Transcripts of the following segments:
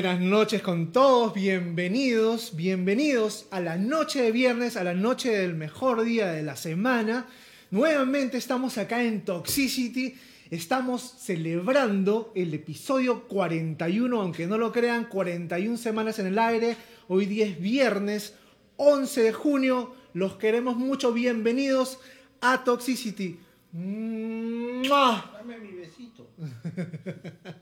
Buenas noches con todos, bienvenidos, bienvenidos a la noche de viernes, a la noche del mejor día de la semana. Nuevamente estamos acá en Toxicity, estamos celebrando el episodio 41, aunque no lo crean, 41 semanas en el aire. Hoy día es viernes 11 de junio, los queremos mucho, bienvenidos a Toxicity. Dame mi besito.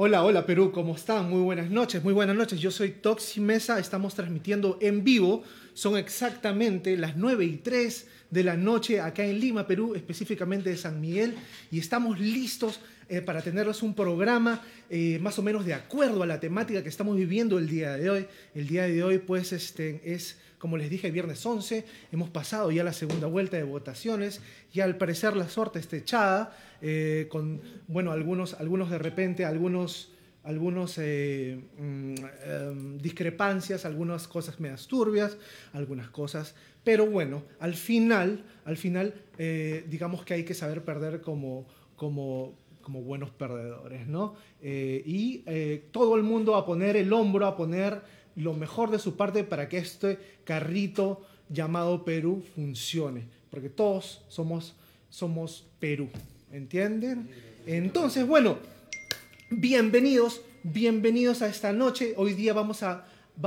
Hola, hola Perú, ¿cómo están? Muy buenas noches, muy buenas noches. Yo soy Toxi Mesa, estamos transmitiendo en vivo. Son exactamente las 9 y 3 de la noche acá en Lima, Perú, específicamente de San Miguel, y estamos listos eh, para tenerles un programa eh, más o menos de acuerdo a la temática que estamos viviendo el día de hoy. El día de hoy, pues, este, es, como les dije, viernes 11, hemos pasado ya la segunda vuelta de votaciones, y al parecer la suerte está echada, eh, con, bueno, algunos, algunos de repente, algunos algunos eh, mm, em, discrepancias, algunas cosas medias turbias, algunas cosas, pero bueno, al final, al final, eh, digamos que hay que saber perder como, como, como buenos perdedores, ¿no? Eh, y todo el mundo a poner el hombro, a poner lo mejor de su parte para que este carrito llamado Perú funcione, porque todos somos, somos Perú, ¿entienden? Entonces, bueno, Bienvenidos, bienvenidos a esta noche. Hoy día vamos a,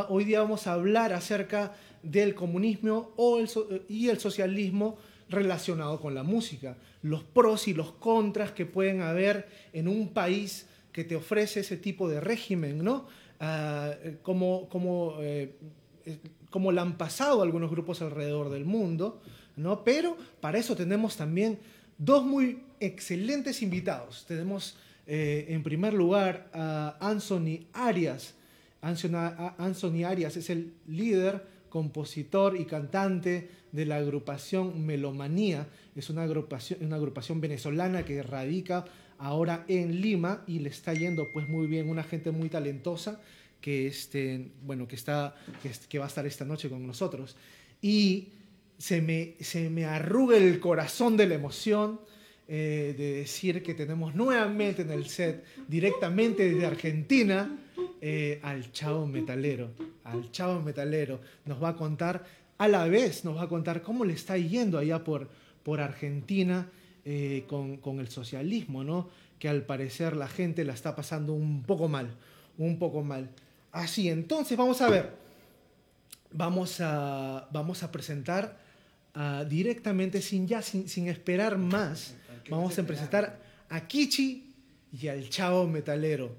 hoy día vamos a hablar acerca del comunismo o el, y el socialismo relacionado con la música, los pros y los contras que pueden haber en un país que te ofrece ese tipo de régimen, ¿no? Ah, como, como, eh, lo han pasado algunos grupos alrededor del mundo, ¿no? Pero para eso tenemos también dos muy excelentes invitados. Tenemos eh, en primer lugar, a Anthony Arias. Anthony Arias es el líder, compositor y cantante de la agrupación Melomanía. Es una agrupación, una agrupación venezolana que radica ahora en Lima y le está yendo pues muy bien, una gente muy talentosa que, este, bueno, que, está, que, va a estar esta noche con nosotros. Y se me, se me arruga el corazón de la emoción eh, de decir que tenemos nuevamente en el set, directamente desde Argentina, eh, al Chavo Metalero. Al Chavo Metalero nos va a contar, a la vez nos va a contar cómo le está yendo allá por, por Argentina eh, con, con, el socialismo, ¿no? que al parecer la gente la está pasando un poco mal, un poco mal. Así, entonces vamos a ver, vamos a, vamos a presentar uh, directamente, sin ya, sin, sin esperar más, vamos a presentar a Kichi y al Chavo Metalero.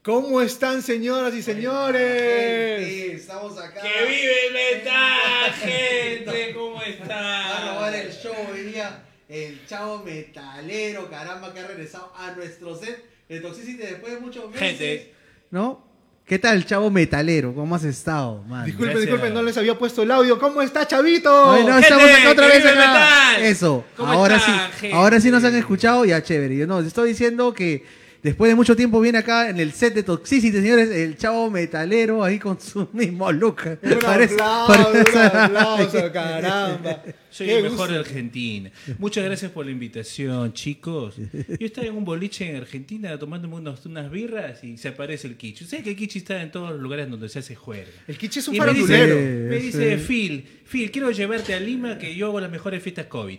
¿Cómo están, señoras y señores? estamos acá. ¡Que vive el metal, gente! ¿Cómo están? Va a robar el show hoy día el Chavo Metalero, caramba, que ha regresado a nuestro set de Toxicity después de muchos meses. Gente. ¿No? ¿Qué tal, chavo metalero? ¿Cómo has estado, man? Disculpen, Gracias. disculpen, no les había puesto el audio. ¿Cómo está, chavito? Ay, no, estamos acá otra vez acá. Eso. Ahora sí. Gente? Ahora sí nos han escuchado, ya chévere. Yo no, les estoy diciendo que después de mucho tiempo viene acá en el set de Toxicity, señores, el chavo metalero ahí con su mismo look. Un parece, aplauso, parece... un aplauso, caramba. Soy el mejor de Argentina. Muchas gracias por la invitación, chicos. Yo estaba en un boliche en Argentina tomándome unos, unas birras y se aparece el Kichi. ¿Sabes que el Kichi está en todos los lugares donde se hace juerga? El Kichi es un y me dice, me dice Phil, Phil, quiero llevarte a Lima que yo hago las mejores fiestas COVID.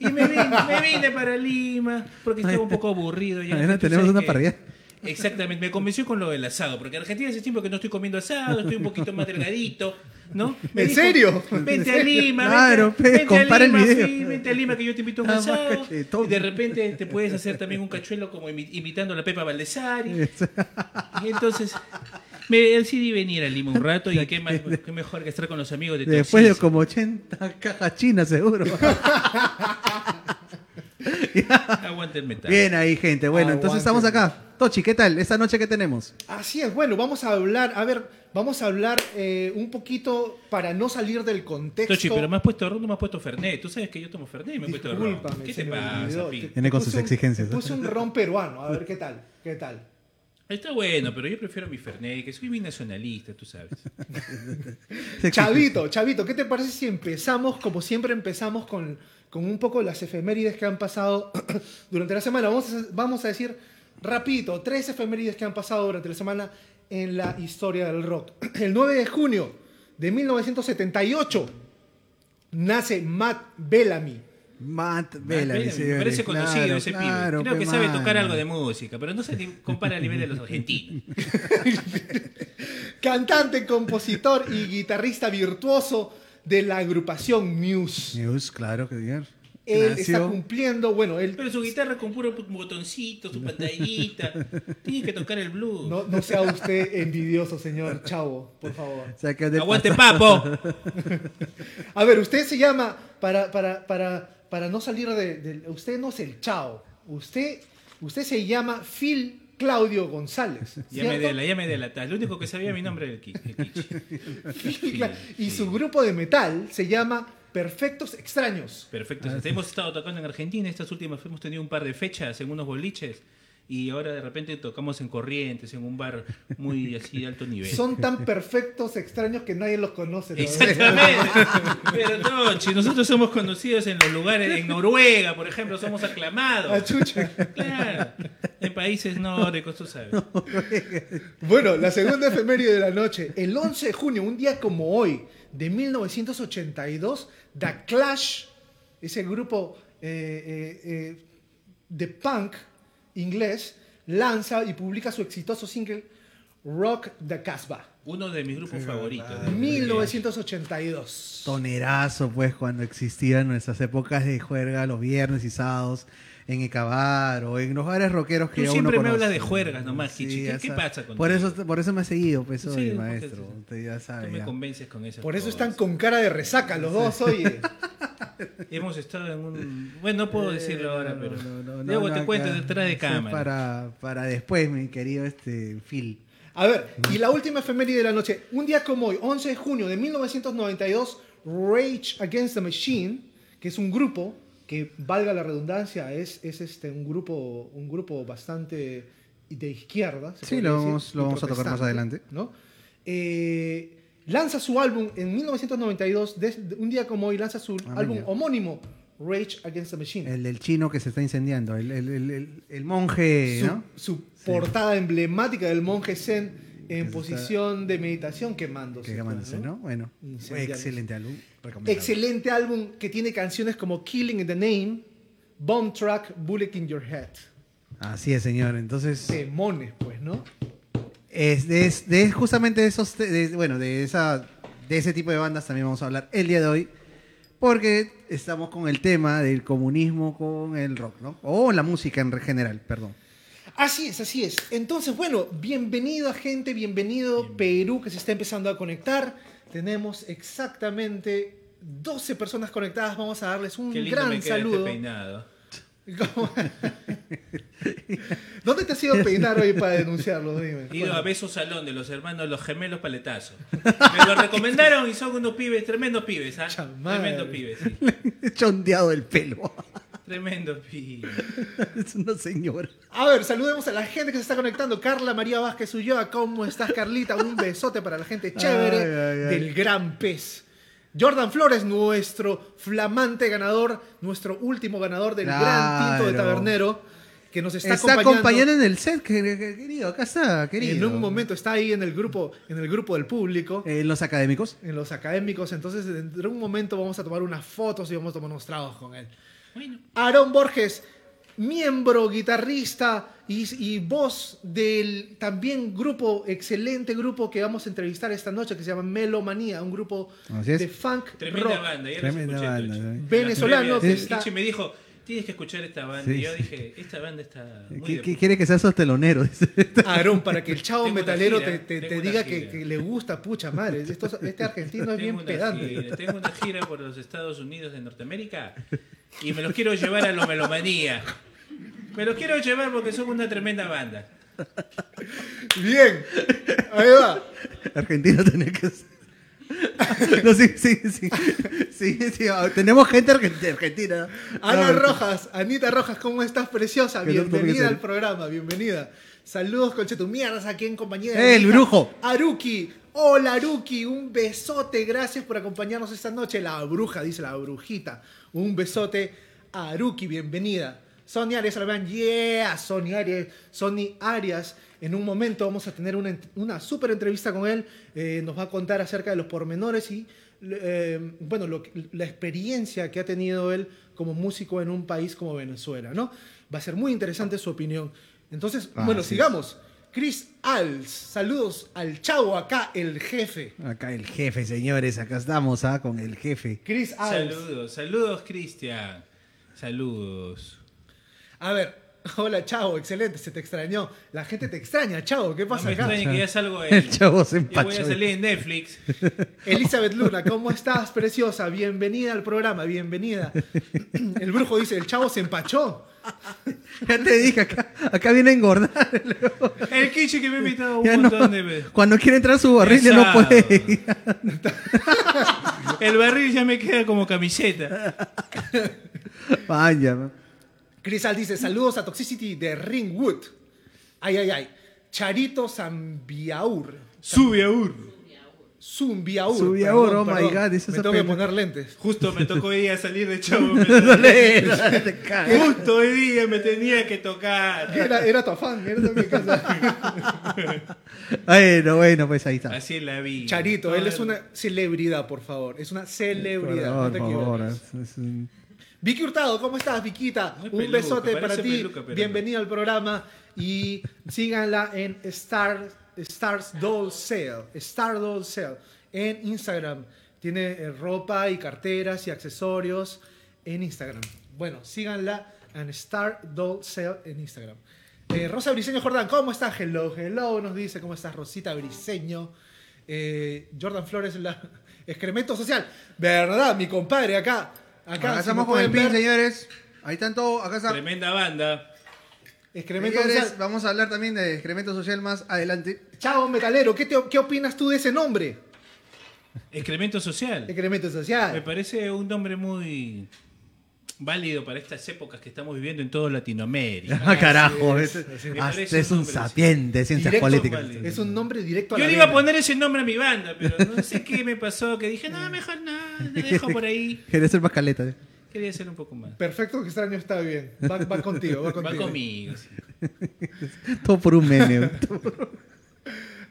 Y me vine, me vine para Lima porque estaba un poco aburrido. Ya, tenemos una parrilla. Exactamente, me convenció con lo del asado, porque en Argentina hace tiempo que no estoy comiendo asado, estoy un poquito más delgadito, ¿no? Me ¿En serio? Vente a Lima, claro, vente, vente a Lima, sí, vente a Lima que yo te invito a un asado. Y de repente te puedes hacer también un cachuelo como imitando a la Pepa Valdesari. Y entonces, Me, el CD venir a Lima un rato y qué, más, qué mejor que estar con los amigos de Después de como 80 cajas chinas, seguro. Aguante el metal. Bien ahí, gente. Bueno, entonces estamos acá. Tochi, ¿qué tal? ¿Esta noche qué tenemos? Así es, bueno, vamos a hablar, a ver, vamos a hablar eh, un poquito para no salir del contexto. Tochi, pero me has puesto ron, no me has puesto Fernet. Tú sabes que yo tomo Fernet y me he puesto ron. ¿Qué te pasa, Viene con sus exigencias. puse un ron peruano, a ver qué tal, qué tal. Está bueno, pero yo prefiero mi Fernet, que soy muy nacionalista, tú sabes. Chavito, Chavito, ¿qué te parece si empezamos, como siempre empezamos, con, con un poco las efemérides que han pasado durante la semana? Vamos a, vamos a decir rapidito, tres efemérides que han pasado durante la semana en la historia del rock. El 9 de junio de 1978 nace Matt Bellamy Matt Bellamy. me parece conocido ese pibe. Creo que sabe tocar algo de música, pero no se compara a nivel de los argentinos. Cantante, compositor y guitarrista virtuoso de la agrupación Muse. Muse, claro que bien. Él está cumpliendo, bueno, él... Pero su guitarra con puro botoncito, su pantallita. Tiene que tocar el blues. No, no sea usted envidioso, señor Chavo, por favor. Aguante, papo. A ver, usted se llama, para, para, para para no salir de, Usted no es el chao. Usted, usted se llama Phil Claudio González. Ya me, de la, ya me Lo único que sabía mi nombre era el Kichi. y su grupo de metal se llama Perfectos Extraños. Perfectos. Hemos estado tocando en Argentina. Estas últimas hemos tenido un par de fechas en unos boliches y ahora de repente tocamos en Corrientes, en un bar muy así de alto nivel. Son tan perfectos, extraños que nadie los conoce. Exactamente. Pero Tochi, nosotros somos conocidos en los lugares, en Noruega, por ejemplo, somos aclamados. A chucha. Claro. En países nórdicos, tú sabes. Bueno, la segunda efeméride de la noche. El 11 de junio, un día como hoy, de 1982, The Clash, ese grupo eh, eh, eh, de punk inglés, lanza y publica su exitoso single Rock the Casbah. Uno de mis grupos favoritos. 1982. Tonerazo, pues, cuando existían nuestras épocas de juerga los viernes y sábados en Ecabar o en los bares rockeros que Tú siempre me hablas de juergas nomás, ¿Qué, pasa con por eso Por eso me ha seguido, pues, hoy, maestro. Usted ya sabe. Tú me convences con eso. Por eso están con cara de resaca los dos, oye. Hemos estado en un... Bueno, no puedo decirlo ahora, pero... Luego te cuento detrás de cámara. Para, para después, mi querido este Phil. A ver, y la última efeméride de la noche. Un día como hoy, 11 de junio de 1992, Rage Against the Machine, que es un grupo que, valga la redundancia, es, es este, un, grupo, un grupo bastante de izquierda. sí, lo, vamos, lo vamos a tocar más adelante. ¿no? Eh, lanza su álbum en 1992, un día como hoy, lanza su ah, álbum homónimo, Rage Against the Machine. El del chino que se está incendiando, el, el, monje, su, Su portada emblemática del monje Zen en posición de meditación quemándose. Quemándose, ¿no? Bueno, excelente álbum. Excelente álbum que tiene canciones como Killing in the Name, Bomb Track, Bullet in Your Head. Así es, señor. Entonces. Demones, pues, ¿no? Es, de, justamente de esos, bueno, de, esa, de ese tipo de bandas también vamos a hablar el día de hoy, porque estamos con el tema del comunismo con el rock, ¿no? O la música en general, perdón. Así es, así es. Entonces, bueno, bienvenido a gente, bienvenido Perú que se está empezando a conectar. Tenemos exactamente 12 personas conectadas. Vamos a darles un gran este saludo. ¿Dónde te has ido a peinar hoy para denunciarlo? Dime. He ido a Beso Salón de los hermanos Los Gemelos Paletazos. Me lo recomendaron y son unos pibes, tremendos pibes. ¿ah? Tremendos pibes. Sí. Chondeado el pelo. Tremendo pibe. es una señora. A ver, saludemos a la gente que se está conectando. Carla María Vázquez Ulloa, ¿cómo estás, Carlita? Un besote para la gente chévere del Gran Pez. Jordan Flores, nuestro flamante ganador, nuestro último ganador del Gran Tinto de Tabernero, que nos está, está acompañando. en el set, querido, acá está, querido. En un momento está ahí en el grupo, en el grupo del público. En los académicos. En los académicos, entonces en un momento vamos a tomar unas fotos y vamos a tomar unos tragos con él. Bueno. Aarón Borges, miembro, guitarrista y, voz del también grupo, excelente grupo que vamos a entrevistar esta noche, que se llama Melomanía, un grupo de funk Tremenda banda, venezolano que está... me dijo, tienes que escuchar esta banda. y yo dije, esta banda está muy ¿Qué, quiere que seas hostelonero? Aarón, para que el chavo metalero te, te, diga que, le gusta, pucha madre. este argentino es bien pedante. Tengo una gira por los Estados Unidos de Norteamérica y me los quiero llevar a lo melomanía. Me los quiero llevar porque son una tremenda banda. Bien, ahí va. Argentina tiene que No, sí, sí, sí, sí, sí, ah, Tenemos gente argentina. Ana Rojas, Anita Rojas, ¿cómo estás, preciosa? Bienvenida al programa, bienvenida. Saludos, conchetumierdas, aquí en compañía de. ¡Eh, ¡El brujo! Aruki. Hola, Aruki. Un besote. Gracias por acompañarnos esta noche. La bruja, dice la brujita. Un besote a Aruki. Bienvenida. Sonia Arias vean, yeah, Sonia Arias, Sony Arias. En un momento vamos a tener una, una súper entrevista con él. Eh, nos va a contar acerca de los pormenores y, eh, bueno, la experiencia que ha tenido él como músico en un país como Venezuela, ¿no? Va a ser muy interesante su opinión. Entonces, bueno, sigamos. Chris Als, saludos al chavo, acá el jefe. Acá el jefe, señores, acá estamos ¿ah? con el jefe. Chris Als. Saludos, saludos Cristian. Saludos. A ver, hola Chavo, excelente, se te extrañó. La gente te extraña, Chavo, ¿qué pasa no me extraña que ya salgo en, El Chavo se empachó. voy a salir en Netflix. Elizabeth Luna, ¿cómo estás, preciosa? Bienvenida al programa, bienvenida. El brujo dice, el Chavo se empachó. Ya te dije, acá, acá viene a engordar. El Kichi que me ha invitado un montón de veces. Cuando quiere entrar su barril ya no puede. El barril ya me queda como camiseta. Vaya. Crisal dice, saludos a Toxicity de Ringwood. Ay, ay, ay. Charito Zambiaur. Subiaur. Zumbiaur. Zumbiaur, oh my god. me tengo que poner lentes. Justo me tocó hoy día salir de chavo. Justo hoy día me tenía que tocar. Era, era tu afán, era mi casa. bueno, bueno, pues ahí está. Así es la vi. Charito, él es una celebridad, por favor. Es una celebridad. Por no favor, es un Vicky Hurtado, ¿cómo estás, Viquita? Un besote para ti. Bienvenido al programa y síganla en Star, Stars Doll Sale. Star Doll Sale en Instagram. Tiene eh, ropa y carteras y accesorios en Instagram. Bueno, síganla en Star Doll Sale en Instagram. Eh, Rosa Briseño Jordán, ¿cómo estás? Hello, hello, nos dice, ¿cómo estás, Rosita Briseño? Eh, Jordan Flores, la excremento social. ¿Verdad? Mi compadre acá Acá, estamos con el pin, señores. Ahí están todos. Acá está. Tremenda banda. Excremento social. Vamos a hablar también de excremento social más adelante. Chao, metalero. ¿Qué, ¿Qué opinas tú de ese nombre? Excremento social. Excremento social. Me parece un nombre muy válido para estas épocas que estamos viviendo en toda Latinoamérica. Ah, carajo, es, un, sapiente de ciencias políticas. Es un nombre directo a Yo le iba a poner ese nombre a mi banda, pero no sé qué me pasó, que dije, no, mejor no, le dejo por ahí. Quería ser más caleta. ¿eh? Quería ser un poco más. Perfecto, que extraño está bien. Va, contigo, va contigo. Va conmigo, Todo por un meme.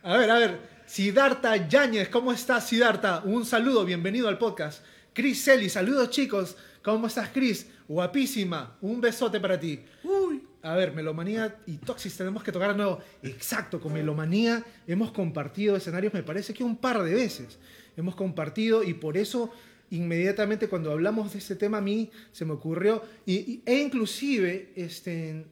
A ver, a ver. Sidarta Yáñez, ¿cómo estás, Sidarta? Un saludo, bienvenido al podcast. Chris Selly, saludos chicos. ¿Cómo estás, Chris? Guapísima. Un besote para ti. Uy. A ver, Melomanía y Toxis tenemos que tocar de nuevo. Exacto, con Melomanía hemos compartido escenarios, me parece que un par de veces. Hemos compartido y por eso inmediatamente cuando hablamos de este tema a mí se me ocurrió, y, e inclusive, este,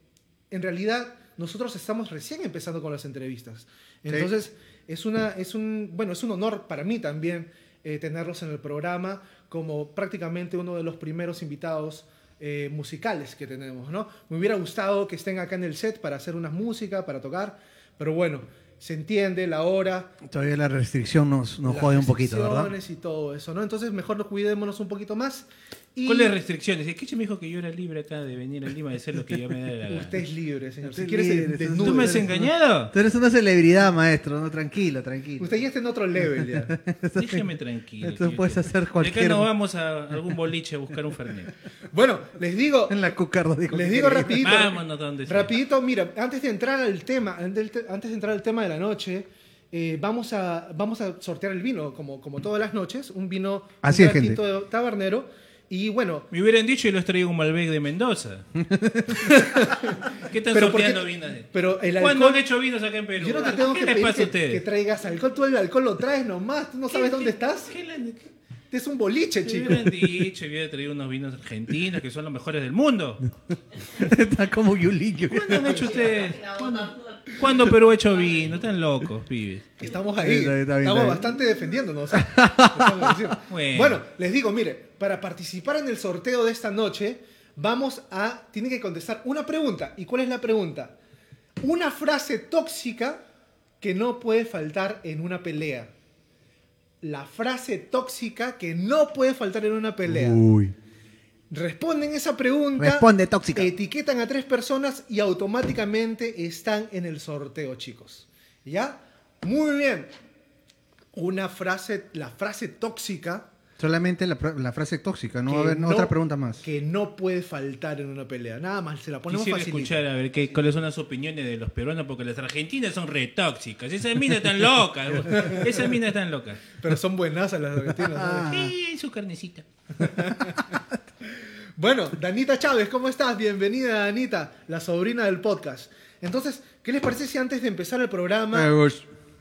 en realidad, nosotros estamos recién empezando con las entrevistas. Entonces, es, una, es, un, bueno, es un honor para mí también eh, tenerlos en el programa como prácticamente uno de los primeros invitados eh, musicales que tenemos, ¿no? Me hubiera gustado que estén acá en el set para hacer una música, para tocar, pero bueno, se entiende la hora. Todavía la restricción nos, nos jode un poquito, ¿verdad? y todo eso, ¿no? Entonces mejor nos cuidémonos un poquito más ¿Cuáles restricciones? Es que me dijo que yo era libre acá de venir a Lima y hacer lo que yo me dé la gana. Usted es libre, señor. si quieres desnudo, ¿Tú me has engañado? Tú eres una celebridad, maestro. No, tranquilo, tranquilo. Usted ya está en otro level ya. Déjeme tranquilo. Tú puedes hacer cualquier... Acá nos vamos a algún boliche a buscar un fernet. Bueno, les digo... En la cucardo dijo. Les digo rapidito. Vámonos donde Rapidito, mira, antes de entrar al tema, antes de entrar al tema de la noche... Eh, vamos, a, vamos a sortear el vino, como, como todas las noches, un vino Así un es, tabernero y bueno. Me hubieran dicho y los traigo un Malbec de Mendoza. ¿Qué están pero sorteando vinos? Pero el alcohol, ¿Cuándo han hecho vinos acá en Perú? Yo no te tengo que pedir que, traigas alcohol. Tú el alcohol lo traes nomás. Tú no sabes dónde estás. este es un boliche, chico. Me hubieran dicho, hubiera traído unos vinos argentinos que son los mejores del mundo. Está como Yuliño. ¿Cuándo han hecho ustedes? ¿Cuándo, ¿Cuándo Perú ha hecho vino? Están locos, pibes. Estamos ahí. Está bien, está bien, Estamos está bien. bastante defendiéndonos. Bueno. bueno, les digo, mire, para participar en el sorteo de esta noche, vamos a. Tienen que contestar una pregunta. ¿Y cuál es la pregunta? Una frase tóxica que no puede faltar en una pelea. La frase tóxica que no puede faltar en una pelea. Uy. Responden esa pregunta. Responde, tóxica. Etiquetan a tres personas y automáticamente están en el sorteo, chicos. ¿Ya? Muy bien. Una frase, la frase tóxica. Solamente la, frase tóxica, no va a haber no, otra pregunta más. Que no puede faltar en una pelea. Nada más, se la ponemos Quisiera escuchar a ver qué, cuáles son las opiniones de los peruanos, porque las argentinas son re tóxicas. Esas minas están locas. Esas minas están locas. Pero son buenas las argentinas. ¿no? Sí, su carnecita. Bueno, Danita Chávez, ¿cómo estás? Bienvenida, Danita, la sobrina del podcast. Entonces, ¿qué les parece si antes de empezar el programa Eh,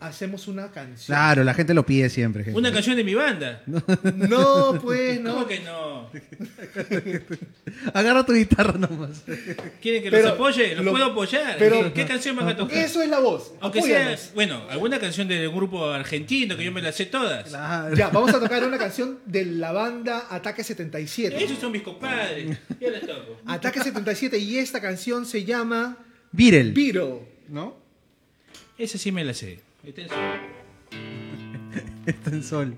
hacemos una canción? Claro, la gente lo pide siempre. gente. Una canción de mi banda. No, pues no. ¿Cómo que no? Agarra tu guitarra nomás. ¿Quieren que Pero los apoye? ¿Los lo- puedo apoyar? pero- ¿Qué, qué canción van a tocar? Eso es la voz. Aunque Apóyanos. sea, bueno, alguna canción de un grupo argentino que yo me las sé todas. Claro. Ya, vamos a tocar una canción de la banda Ataque 77. Esos son mis compadres. Yo las toco. Ataque 77 y esta canción se llama Virel. Beatle, ¿no? Esa sí me la sé. Está en su- Está en sol.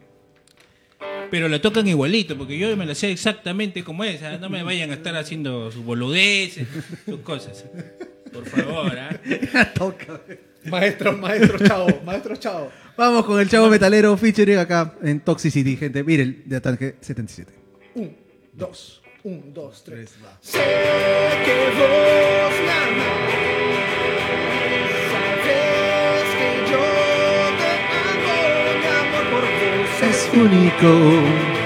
Pero la tocan igualito, porque yo me la sé exactamente como es. ¿ah? No me vayan a estar haciendo sus boludeces, sus cosas. Por favor, ¿ah? Toca. Maestro, maestro, chao, maestro, chao. Vamos con el chavo metalero featuring acá en Toxicity, gente. Virel de Ataque 77. Un, dos, un, dos, tres. va. Sé que vos Es único.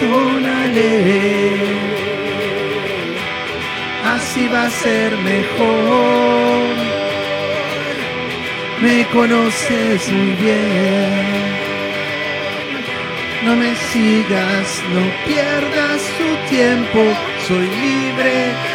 Con la ley. Así va a ser mejor. Me conoces muy bien. No me sigas, no pierdas tu tiempo. Soy libre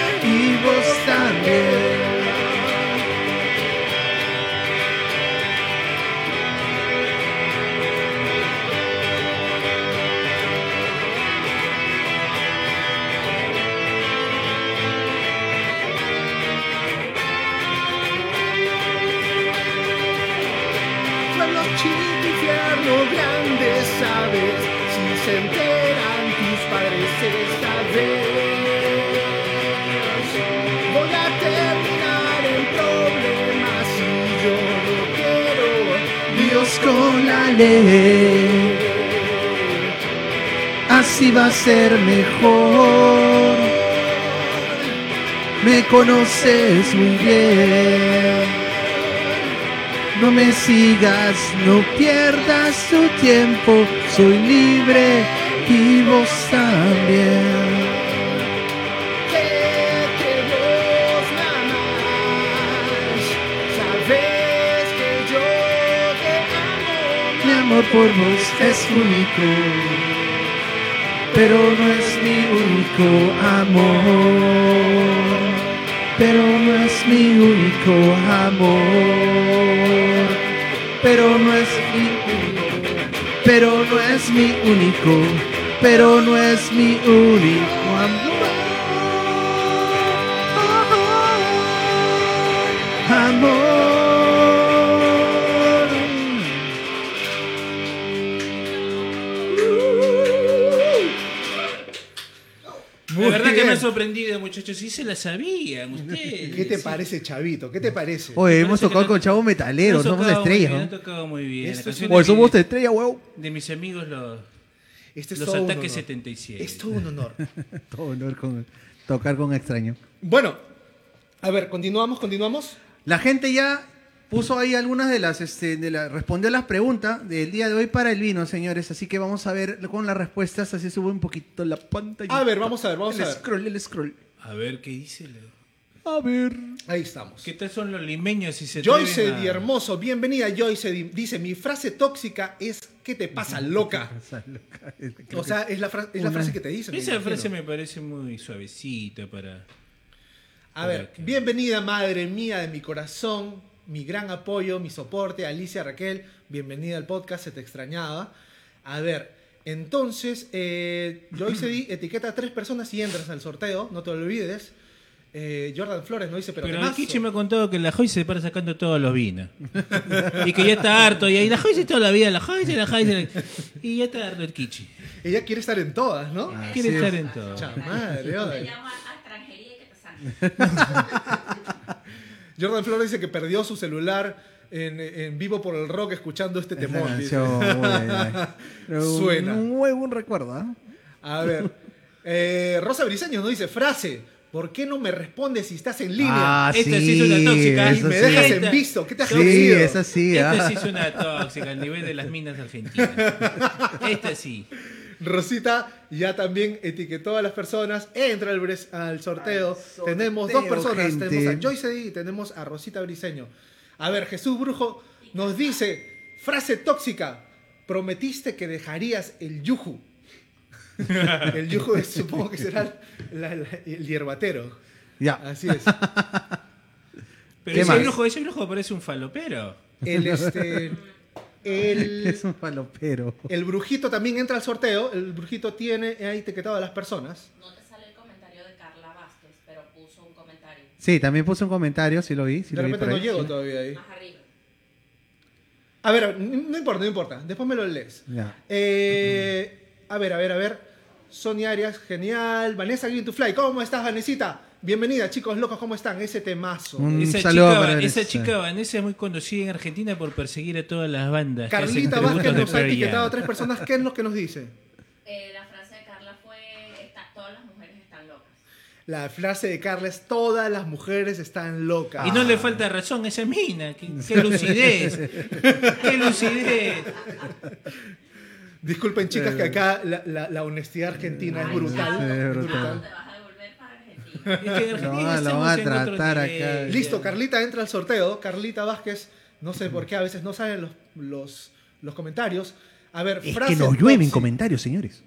Así va a ser mejor. Me conoces muy bien. No me sigas, no pierdas tu tiempo. Soy libre y vos también. Sé que vos me amás, sabes que yo te amo, Mi amor por vos es único, pero no es mi único amor. Pero no es mi único amor. Pero no es mi único. Pero no es mi único. Pero no es mi único amor. Amor. Sorprendido, muchachos. Sí se la sabían ustedes. ¿Qué te Sí. parece, Chavito? ¿Qué te parece? Oye, hemos tocado no- con chavo metalero, somos estrellas, ¿no? han tocado muy bien. Un- Oye, somos estrellas, huevo. De mis amigos los, Este es los todo un ataques honor. 77. Es todo un honor. Todo honor con tocar con extraño. Bueno, a ver, continuamos, continuamos. La gente ya puso ahí algunas de las, este, de la, respondió a las preguntas del día de hoy para el vino, señores. Así que vamos a ver con las respuestas. Así sube un poquito la pantalla. A ver, vamos a ver, vamos el a ver. scroll, el scroll. A ver qué dice. A ver. Ahí estamos. ¿Qué tal son los limeños si se Joyce a- Di Hermoso, bienvenida Joyce Di. Dice, mi frase tóxica es ¿qué te pasa, loca? O sea, es la, fra- es la frase que te dicen. Esa frase me parece muy suavecita para... A ver, bienvenida madre mía de mi corazón, mi gran apoyo, mi soporte, Alicia Raquel, bienvenida al podcast, se te extrañaba. A ver, entonces, eh, Joyce Di etiqueta a tres personas y entras al sorteo, no te olvides. Eh, Jordan Flores no dice, pero, Pero. Kichi me ha contado que la Joyce se para sacando todos los vinos. y que ya está harto. Y ahí la Joyce toda la vida, la Joyce, la Joyce. la- Y ya está harto el Kichi. Ella quiere estar en todas, ¿no? Quiere sí. estar en todo. Cha madre, Se llama a extranjería y que te. Jordan Flores dice que perdió su celular en, en vivo por el rock escuchando este temor. Suena. Un muy buen recuerdo, ¿ah? A ver. eh, Rosa Briseño nos dice, frase, ¿por qué no me respondes si estás en línea? Ah, Esta sí, sí es una tóxica. y me sí. dejas Esta- en visto. ¿Qué te has Sí, esa sí, Esta ah. sí es una tóxica al nivel de las minas argentinas. Esta sí. Rosita ya también etiquetó a las personas. Entra al, al sorteo. sorteo, tenemos dos personas. gente. Tenemos a Joyce y tenemos a Rosita Briseño. A ver, Jesús Brujo nos dice, frase tóxica, prometiste que dejarías el yuju. el yuju es, supongo que será la- la- el hierbatero. Ya. Así es. Pero ¿Qué ese brujo, ese brujo parece un falopero. El, este, el, Es un falopero. el brujito también entra al sorteo. El brujito tiene ahí etiquetado a las personas. No te sale el comentario de Carla Vázquez, pero puso un comentario Sí, también puse un comentario, sí lo vi. Sí de lo vi repente por no ahí, llego todavía ahí. más arriba. A ver, no importa, no importa. Después me lo lees. Ya. Eh, a ver, a ver, a ver. Sonia Arias, genial. Vanessa Green to Fly, ¿cómo estás, Vanesita? Bienvenida, chicos locos, ¿cómo están? Ese temazo. Un Esa, saludo chica, para esa Vanessa. chica Vanessa es muy conocida en Argentina por perseguir a todas las bandas. Carlita Vázquez nos ha etiquetado a tres personas. ¿Qué es lo que nos dice? Eh, la frase de Carla fue: está- todas las mujeres están locas. La frase de Carla es: Todas las mujeres están locas. Y no le falta razón a esa mina. Qué, qué lucidez. qué lucidez. Disculpen, chicas, que acá la, la- la honestidad argentina es Ay, brutal. chao. Sí, es es brutal. brutal. te vas a devolver para Argentina. Es que en Lo Argentina van a- lo tratar acá. Listo, Carlita entra al sorteo. Carlita Vázquez, no sé por qué a veces no salen los, los, los comentarios. A ver, Es frase que nos llueven comentarios, señores.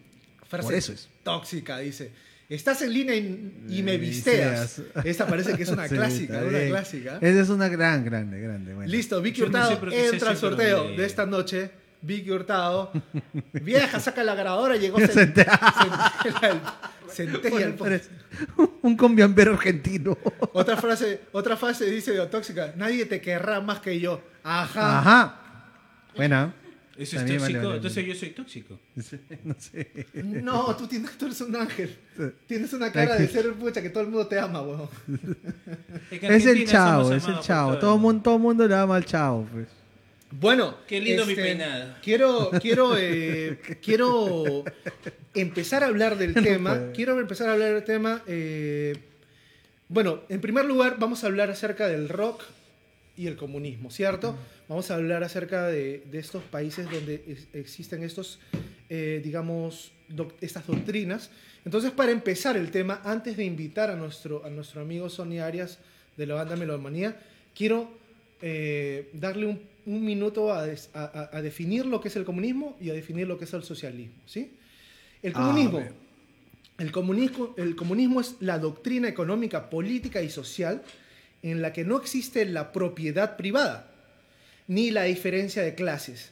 Frase Por eso es. tóxica, dice. Estás en línea y, y me visteas. Esta parece que es una Sí, clásica, una clásica. Esa es una gran, grande, grande. bueno. Listo, Vicky Yo no sé Hurtado entra al sorteo de esta noche. Vicky Hurtado. Vieja, saca la grabadora, llegó Centella. Centella. Centella el Bueno, Un combiambero argentino. Otra frase, otra frase dice de tóxica, nadie te querrá más que yo. Ajá. Ajá. Buena. Eso es También tóxico. vale, Entonces yo soy tóxico. No sé. No, tú, tienes, tú eres un ángel. Tienes una cara de ser pucha que todo el mundo te ama, weón. que Es el chavo, es el chavo. el Todo mundo, todo mundo le ama al chavo, pues. Bueno, Qué lindo mi este, peinado. Quiero, quiero, eh, quiero empezar a hablar del tema. Quiero empezar a hablar del tema. eh, bueno, en primer lugar, vamos a hablar acerca del rock y el comunismo, ¿cierto? Vamos a hablar acerca de, de estos países donde es- existen estos, eh, digamos, doc- estas doctrinas. Entonces, para empezar el tema, antes de invitar a nuestro, a nuestro amigo Sonny Arias de la banda Melomanía, quiero eh, darle un, minuto a, definir lo que es el comunismo y a definir lo que es el socialismo. ¿sí? El comunismo, el comunismo, el comunismo es la doctrina económica, política y social en la que no existe la propiedad privada ni la diferencia de clases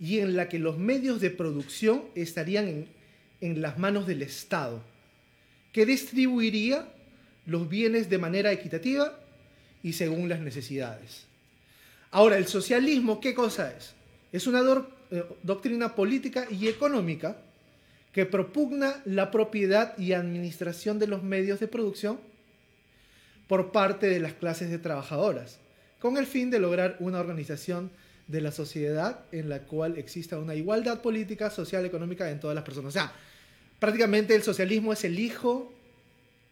y en la que los medios de producción estarían en, en las manos del Estado, que distribuiría los bienes de manera equitativa y según las necesidades. Ahora, el socialismo, ¿qué cosa es? Es una eh, doctrina política y económica que propugna la propiedad y administración de los medios de producción por parte de las clases de trabajadoras, con el fin de lograr una organización de la sociedad en la cual exista una igualdad política, social, económica en todas las personas. O sea, prácticamente el socialismo es el hijo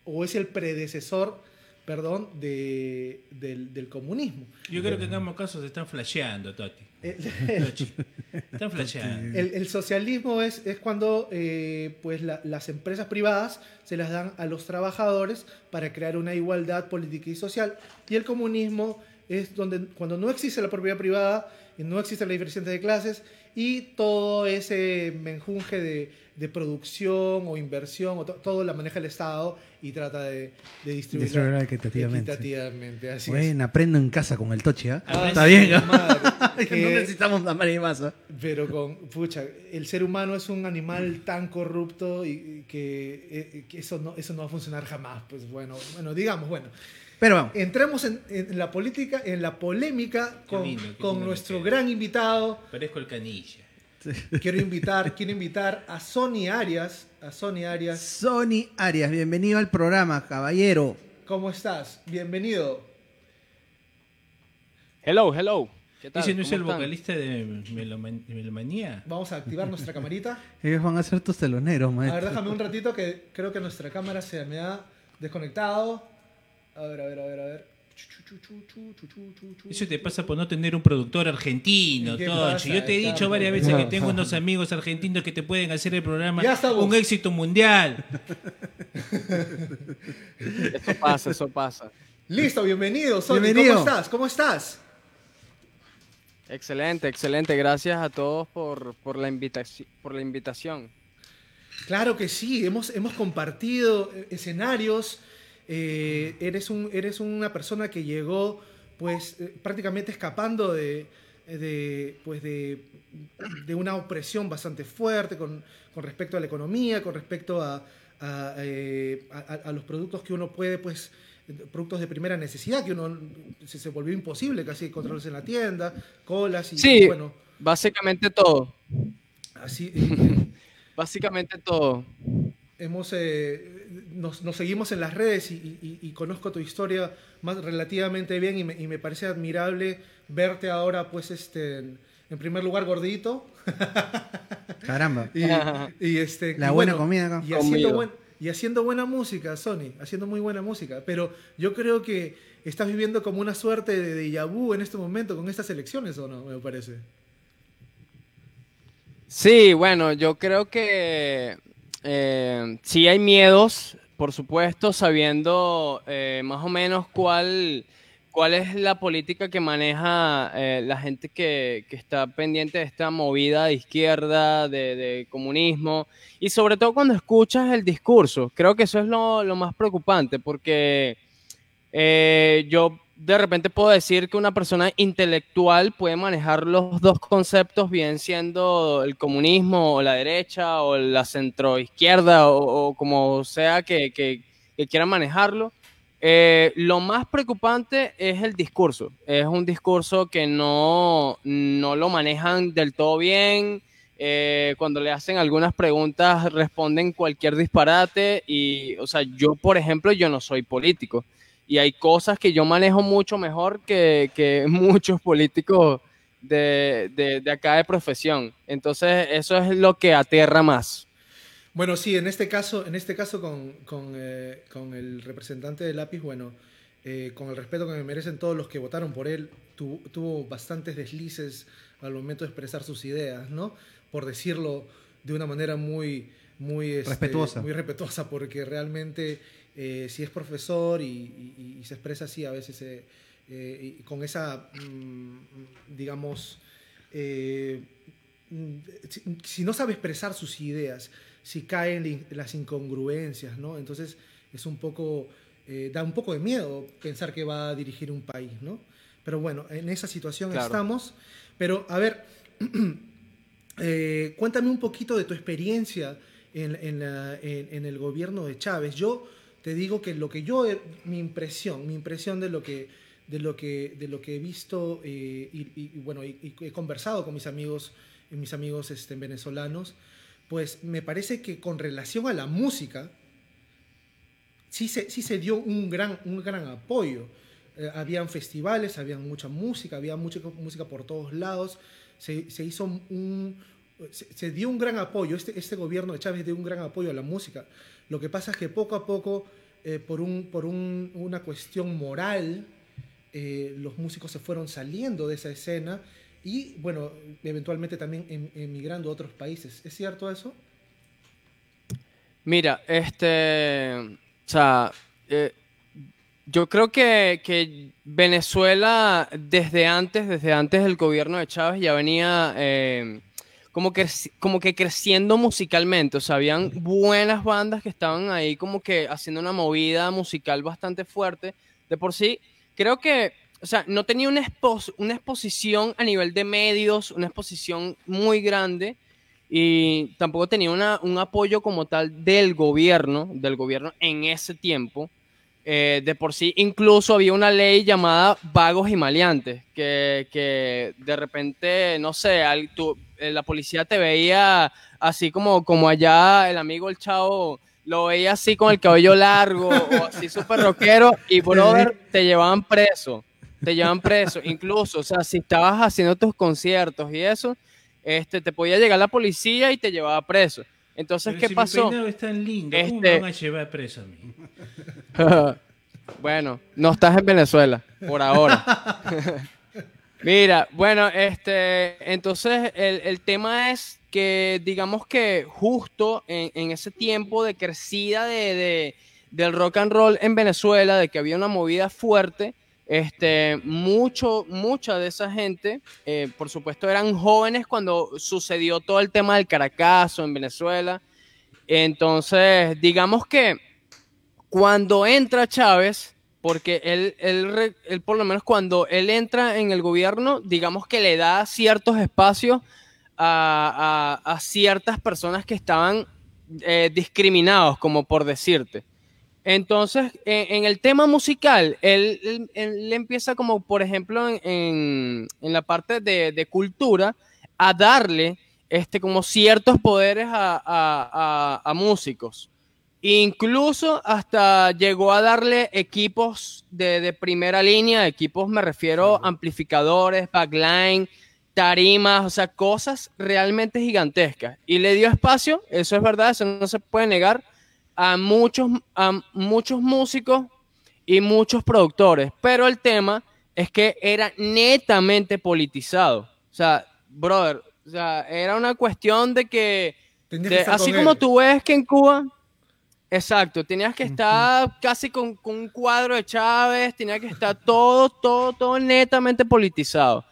o es el predecesor perdón, de, del, comunismo. Yo creo que en ambos casos se están flasheando, Toti. están flasheando. El, socialismo es, es cuando eh, pues las empresas privadas se las dan a los trabajadores para crear una igualdad política y social. Y el comunismo es donde cuando no existe la propiedad privada y no existe la diferencia de clases y todo ese menjunje de, de producción o inversión, o todo la maneja el Estado y trata de, de distribuirla equitativamente. equitativamente así bueno, aprendo en casa con el toche, ¿ah? ah Está bien. que, no necesitamos la masa. Pero con, pucha, el ser humano es un animal tan corrupto y, que, eh, que, eso, no, eso no va a funcionar jamás. Pues bueno, bueno digamos, bueno. Pero vamos. Entremos en, la política, en la polémica con, con nuestro gran invitado. Parezco el canilla. Quiero invitar, quiero invitar a Sony Arias, a Sony Arias. Sony Arias, bienvenido al programa, caballero. ¿Cómo estás? Bienvenido. Hello, hello. ¿Qué tal? ¿Ese no es el vocalista de Melomanía? Vamos a activar nuestra camarita. Ellos van a ser tus teloneros, maestro. A ver, déjame un ratito que creo que nuestra cámara se me ha desconectado. A ver, a ver, a ver, a ver. Eso te pasa por no tener un productor argentino. Yo te he dicho varias veces que tengo unos amigos argentinos que te pueden hacer el programa un éxito mundial. Eso pasa, eso pasa. Listo, bienvenido, Bienvenido. ¿Cómo estás? ¿Cómo estás? Excelente, excelente. Gracias a todos por, por, la, invitación, por la invitación. Claro que sí, hemos, hemos compartido eh, escenarios eh, eres, un, eres una persona que llegó pues eh, prácticamente escapando de, pues de, una opresión bastante fuerte con, respecto a la economía, con respecto eh, a, los productos que uno puede, pues, productos de primera necesidad, que uno se, se volvió imposible casi encontrarlos en la tienda, colas y sí, bueno. Básicamente todo. Así. básicamente todo hemos, eh, nos, seguimos en las redes y, conozco tu historia más relativamente bien y me, parece admirable verte ahora, pues, este, en primer lugar, gordito. Caramba. y, este, La buena comida Y haciendo, y haciendo buena música, Sony, haciendo muy buena música. Pero yo creo que estás viviendo como una suerte de déjà vu en este momento con estas elecciones, ¿o no? Me parece. Sí, bueno, yo creo que eh, sí hay miedos, por supuesto, sabiendo eh, más o menos cuál, cuál es la política que maneja eh, la gente que, está pendiente de esta movida de izquierda, de, comunismo, y sobre todo cuando escuchas el discurso. Creo que eso es lo, lo más preocupante, porque yo de repente puedo decir que una persona intelectual puede manejar los dos conceptos, bien siendo el comunismo o la derecha o la centroizquierda o, o como sea que, que, quiera manejarlo. Eh, lo más preocupante es el discurso. Es un discurso que no, no lo manejan del todo bien. Eh, cuando le hacen algunas preguntas responden cualquier disparate y, o sea, yo, por ejemplo, yo no soy político y hay cosas que yo manejo mucho mejor que, que muchos políticos de, de, acá de profesión. Entonces, eso es lo que aterra más. Bueno, sí, en este caso, en este caso con, con, eh, con el representante de lápiz, bueno, eh, con el respeto que me merecen todos los que votaron por él, tuvo bastantes deslices al momento de expresar sus ideas, ¿no? Por decirlo de una manera muy, muy, este, respetuosa. muy respetuosa, porque realmente eh, si es profesor y, se expresa así, a veces eh, con esa, mm, digamos, eh, mm, si, no sabe expresar sus ideas, si caen las incongruencias, ¿no? Entonces es un poco, eh, da un poco de miedo pensar que va a dirigir un país, ¿no? Pero bueno, en esa situación estamos. Pero a ver, cuéntame un poquito de tu experiencia en, en, el gobierno de Chávez. Yo te digo que lo que yo, mi impresión, mi impresión de lo que, de lo que, de lo que he visto eh, y, bueno, he conversado con mis amigos, mis amigos este, venezolanos, pues me parece que con relación a la música, sí se, sí se dio un gran, un gran apoyo. Eh, habían festivales, había mucha música, había mucha música por todos lados. Se, se hizo un, se, dio un gran apoyo, este, este gobierno de Chávez dio un gran apoyo a la música. Lo que pasa es que poco a poco, eh, por, un, por un, una cuestión moral, eh, los músicos se fueron saliendo de esa escena y, bueno, eventualmente también em, emigrando a otros países. ¿Es cierto eso? Mira, este, o sea, eh, yo creo que, que, Venezuela desde antes, desde antes del gobierno de Chávez ya venía como que, como que creciendo musicalmente. O sea, habían buenas bandas que estaban ahí como que haciendo una movida musical bastante fuerte. De por sí, creo que, o sea, no tenía una, una exposición a nivel de medios, una exposición muy grande. Y tampoco tenía una, un apoyo como tal del gobierno, del gobierno en ese tiempo. Eh, de por sí, incluso había una ley llamada vagos y maleantes, que, que de repente, no sé, eh, la policía te veía así como, como allá el amigo el chavo lo veía así con el cabello largo o así súper rockero y brother te llevaban preso, te llevaban preso, incluso, o sea, si estabas haciendo tus conciertos y eso, este, te podía llegar la policía y te llevaba preso. Entonces, ¿qué pasó? Mi es tan lindo, ¿cómo me este van a llevar preso a mí? bueno, no estás en Venezuela, por ahora. Mira, bueno, este, entonces el, tema es que digamos que justo en, ese tiempo de crecida de, del rock and roll en Venezuela, de que había una movida fuerte, este, mucho, mucha de esa gente, eh, por supuesto, eran jóvenes cuando sucedió todo el tema del Caracazo en Venezuela. Entonces, digamos que cuando entra Chávez, porque él, él, por lo menos cuando él entra en el gobierno, digamos que le da ciertos espacios a, ciertas personas que estaban eh, discriminados, como por decirte. Entonces, en, el tema musical, él, él, empieza como, por ejemplo, en, la parte de, cultura, a darle este, como ciertos poderes a, músicos. Incluso hasta llegó a darle equipos de, primera línea, equipos me refiero a amplificadores, backline, tarimas, o sea, cosas realmente gigantescas. Y le dio espacio, eso es verdad, eso no se puede negar, a muchos, a muchos músicos y muchos productores, pero el tema es que era netamente politizado. O sea, brother, o sea, era una cuestión de que, así como tú ves que en Cuba, exacto, tenías que estar casi con, con, un cuadro de Chávez, tenía que estar todo, todo, todo netamente politizado.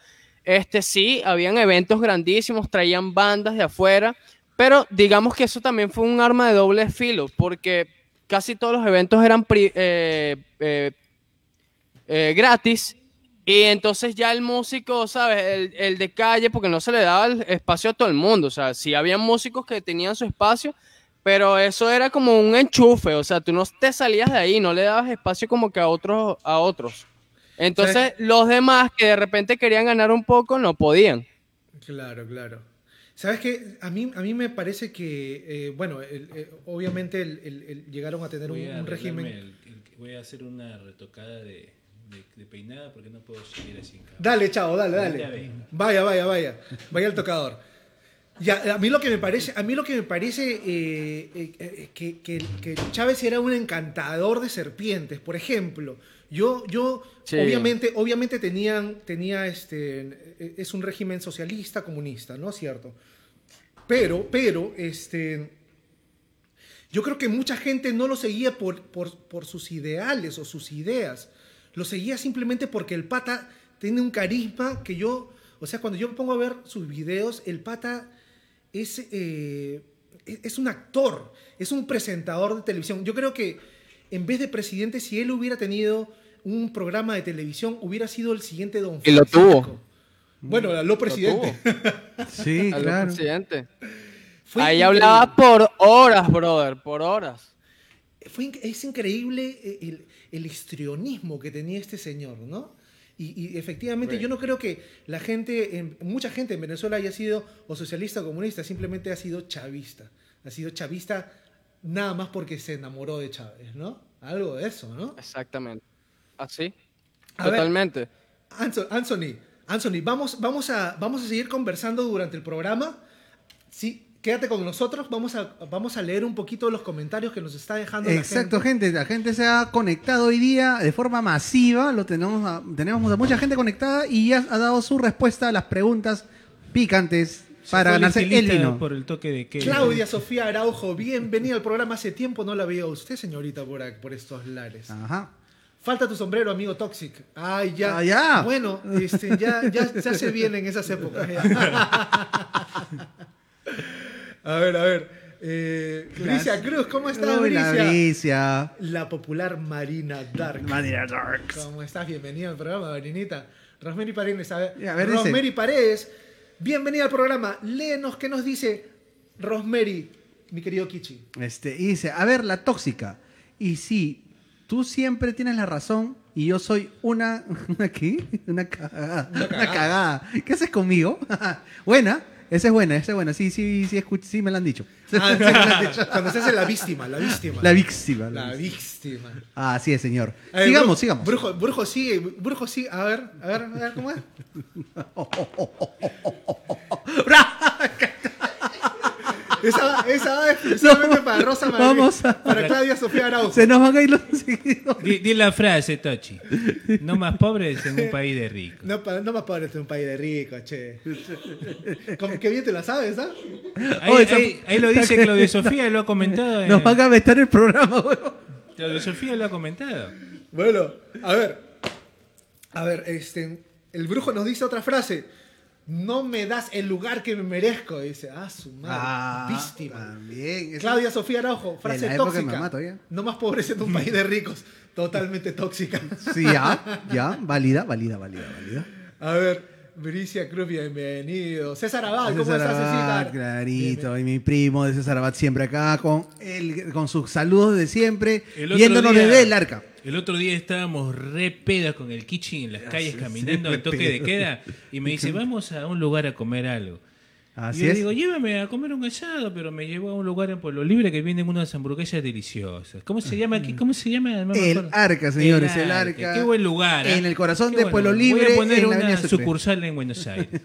Este sí, habían eventos grandísimos, traían bandas de afuera, pero digamos que eso también fue un arma de doble filo, porque casi todos los eventos eran eh, eh, eh, gratis. Y entonces ya el músico, ¿sabes? El, de calle, porque no se le daba el espacio a todo el mundo. O sea, sí había músicos que tenían su espacio, pero eso era como un enchufe. O sea, tú no te salías de ahí, no le dabas espacio como que a otros. A otros. Entonces, los demás que de repente querían ganar un poco, no podían. Claro, claro. ¿Sabes qué? A mí, a mí me parece que, eh, bueno, eh, obviamente el, llegaron a tener un, régimen... voy a hacer una retocada de, peinada porque no puedo seguir así. Dale, chao, dale, dale. Vaya, vaya, vaya. Vaya al tocador. A mí lo que me parece, a mí lo que me parece eh, que, que, Chávez era un encantador de serpientes, por ejemplo. Yo, yo obviamente, obviamente tenían, tenía este, es un régimen socialista, comunista, ¿no es cierto? Pero, pero, este, yo creo que mucha gente no lo seguía por, por, sus ideales o sus ideas. lo seguía simplemente porque el pata tiene un carisma que yo, o sea, cuando yo me pongo a ver sus videos, el pata es, eh, es un actor, es un presentador de televisión. Yo creo que en vez de presidente, si él hubiera tenido un programa de televisión, hubiera sido el siguiente Don Y lo tuvo. Bueno, lo presidente. Sí, claro. presidente. Fue Ahí increíble. hablaba por horas, brother, por horas. Fue es increíble eh, el, el histrionismo que tenía este señor, ¿no? Y, y efectivamente Right. yo no creo que la gente, en- mucha gente en Venezuela haya sido o socialista o comunista, simplemente ha sido chavista. Ha sido chavista nada más porque se enamoró de Chávez, ¿no? Algo de eso, ¿no? Exactamente. Así. A ver. Totalmente. Anso- Anthony, Anthony, vamos, vamos, a, vamos a seguir conversando durante el programa. Sí, quédate con nosotros. Vamos a, vamos a leer un poquito los comentarios que nos está dejando la Exacto, gente. gente. La gente se ha conectado hoy día de forma masiva. Lo tenemos, a, tenemos a mucha gente conectada y ya ha dado su respuesta a las preguntas picantes para ganarse el vino. Por el toque de que. Claudia Sofía Araujo, bienvenida al programa. Hace tiempo no la veía a usted, señorita, por, por estos lares. Ajá. Falta tu sombrero, amigo Toxic. Ay, ya. Ah, ya. Bueno, este, ya, ya, ya se viene en esas épocas. a ver, a ver. Eh, Bricia Cruz, ¿cómo estás, Uy, la Bricia? Bricia. La popular Marina Dark. Marina Darks. ¿Cómo estás? Bienvenida al programa, Marinita. Rosemary Paredes, a ver. A. Rosemary Paredes, bienvenida al programa. Léenos qué nos dice Rosemary, mi querido Kichi. Este, y dice, a ver, la tóxica. Y sí, tú siempre tienes la razón y yo soy una... ¿Una qué? Una cagada. Una cagada. ¿Qué haces conmigo? buena. Esa es buena, esa es buena. Sí, sí, sí, escuch- sí me la han dicho. Ah, sí, me lo han dicho. Cuando se hace la víctima, la víctima. La víctima. la La víctima. víctima. Ah, así es, señor. Ver, sigamos, Brujo- sigamos. Brujo, Brujo sigue, Brujo sigue. A ver, a ver, a ver, ¿cómo es? Esa, esa va exclusivamente para Rosa María. vamos a- Para Claudia Sofía Araujo. Se nos van a ir los seguidores. Di, di la frase, Tochi. No más pobres en un país de ricos. No, pa- no más pobre este un país de rico, che. Como que bien te la sabes, ¿ah? Ahí, Oh, esa- ahí- ahí lo dice Claudia Sofía, lo ha comentado. en- Nos van a vetar el programa, weón. Claudia Sofía lo ha comentado. Bueno, a ver. A ver, este. El brujo nos dice otra frase. No me das el lugar que me merezco. Dice, ah, su madre. Ah, víctima. También. Claudia Sofía Araujo, frase En la época de tóxica. mamá todavía. No más pobreza en un país de ricos. Totalmente tóxica. Sí, ya, ya. Válida, válida, válida, válida. A ver, Bricia Cruz, bienvenido. César Abad, ¿cómo César estás, Abad, César? clarito, y mi primo de César Abad siempre acá con, el, con sus saludos de siempre, El viéndonos día- desde el arca. El otro día estábamos re pedas con el Kichi en las calles caminando al toque de queda y me dice, vamos a un lugar a comer algo. Así y yo es. digo, llévame a comer un asado, pero me llevó a un lugar en Pueblo Libre que venden unas hamburguesas deliciosas. ¿Cómo se llama aquí? ¿Cómo se llama? No me el arca, señores, el arca. Qué buen lugar. ¿eh? En el corazón Qué de Pueblo. Libre, Voy a poner una sucursal en Buenos Aires.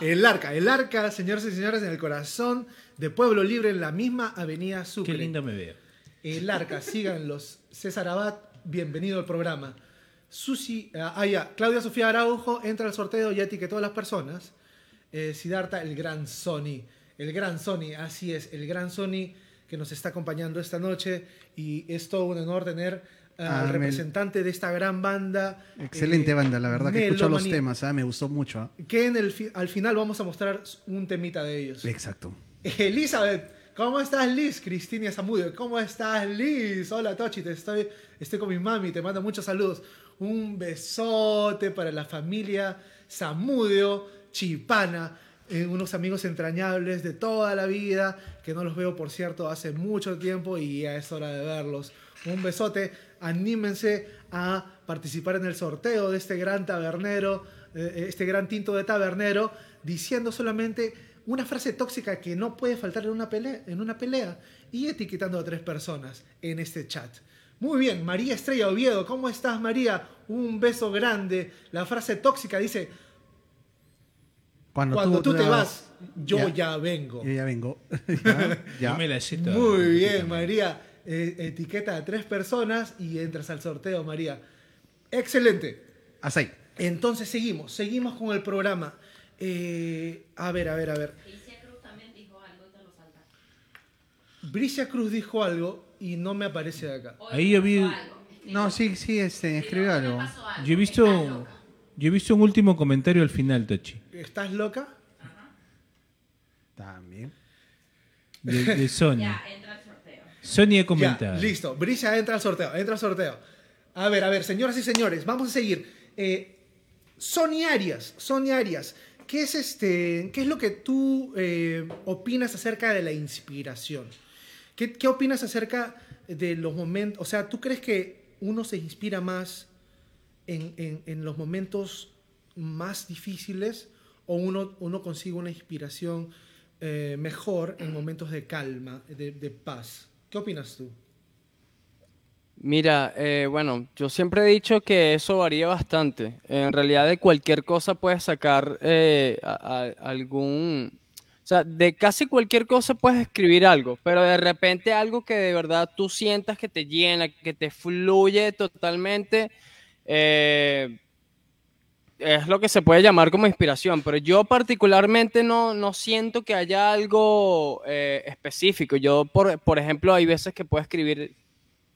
El arca, el arca, señores y señores, en el corazón de Pueblo Libre, en la misma avenida Sucre. Qué lindo me veo. El arca, síganlos. César Abad, bienvenido al programa. Susi, ah, ya, Claudia Sofía Araujo entra al sorteo y etiquetó a las personas. Eh, Siddhartha, el gran Sony. El gran Sony, así es, el gran Sony que nos está acompañando esta noche. Y es todo un honor tener ah, Ah, al Mel. representante de esta gran banda. Excelente eh, banda, la verdad que escucho los Melomani, temas, ah, me gustó mucho. ah. Que en el fi- al final vamos a mostrar un temita de ellos. Exacto. Elizabeth, ¿cómo estás Liz? Cristina Zamudio, ¿cómo estás Liz? Hola Tochi, te estoy, estoy con mi mami, te mando muchos saludos. Un besote para la familia Zamudio, Chipana, eh, unos amigos entrañables de toda la vida, que no los veo por cierto hace mucho tiempo y ya es hora de verlos. Un besote, anímense a participar en el sorteo de este gran tabernero, eh, este gran tinto de tabernero, diciendo solamente una frase tóxica que no puede faltar en una pelea, en una pelea y etiquetando a tres personas en este chat. Muy bien, María Estrella Oviedo, ¿cómo estás María? Un beso grande. La frase tóxica dice, Cuando, cuando tú, te vas, yo Ya. ya, vengo. Yo ya vengo. ya, ya. Me la. Muy bien, María. Eh, etiqueta a tres personas y entras al sorteo, María. Excelente. Ahí. Entonces seguimos, seguimos con el programa. Eh, a ver, a ver, a ver. Alicia Cruz también dijo algo y te lo saltaste. Bricia Cruz dijo algo y no me aparece de acá. Hoy Ahí yo vi- algo. No, sí, sí, este, escribió algo. Yo he visto, yo he visto un último comentario al final, Tochi. ¿Estás loca? También. De, de Sony. Ya, entra el sorteo. Sony ha Ya, comentado. listo. Brisa entra al sorteo, entra al sorteo. A ver, a ver, señoras y señores, vamos a seguir. Eh, Sony Arias, Sony Arias, ¿qué es, este, ¿qué es lo que tú eh, opinas acerca de la inspiración? ¿Qué, opinas acerca de los momentos? O sea, ¿tú crees que uno se inspira más en, en- los momentos más difíciles o uno, uno consigue una inspiración eh, mejor en momentos de calma, de paz? ¿Qué opinas tú? Mira, eh, bueno, yo siempre he dicho que eso varía bastante. En realidad de cualquier cosa puedes sacar eh, algún... O sea, de casi cualquier cosa puedes escribir algo, pero de repente algo que de verdad tú sientas que te llena, que te fluye totalmente, eh, es lo que se puede llamar como inspiración, pero yo particularmente no, no siento que haya algo específico. Yo, por, por ejemplo, hay veces que puedo escribir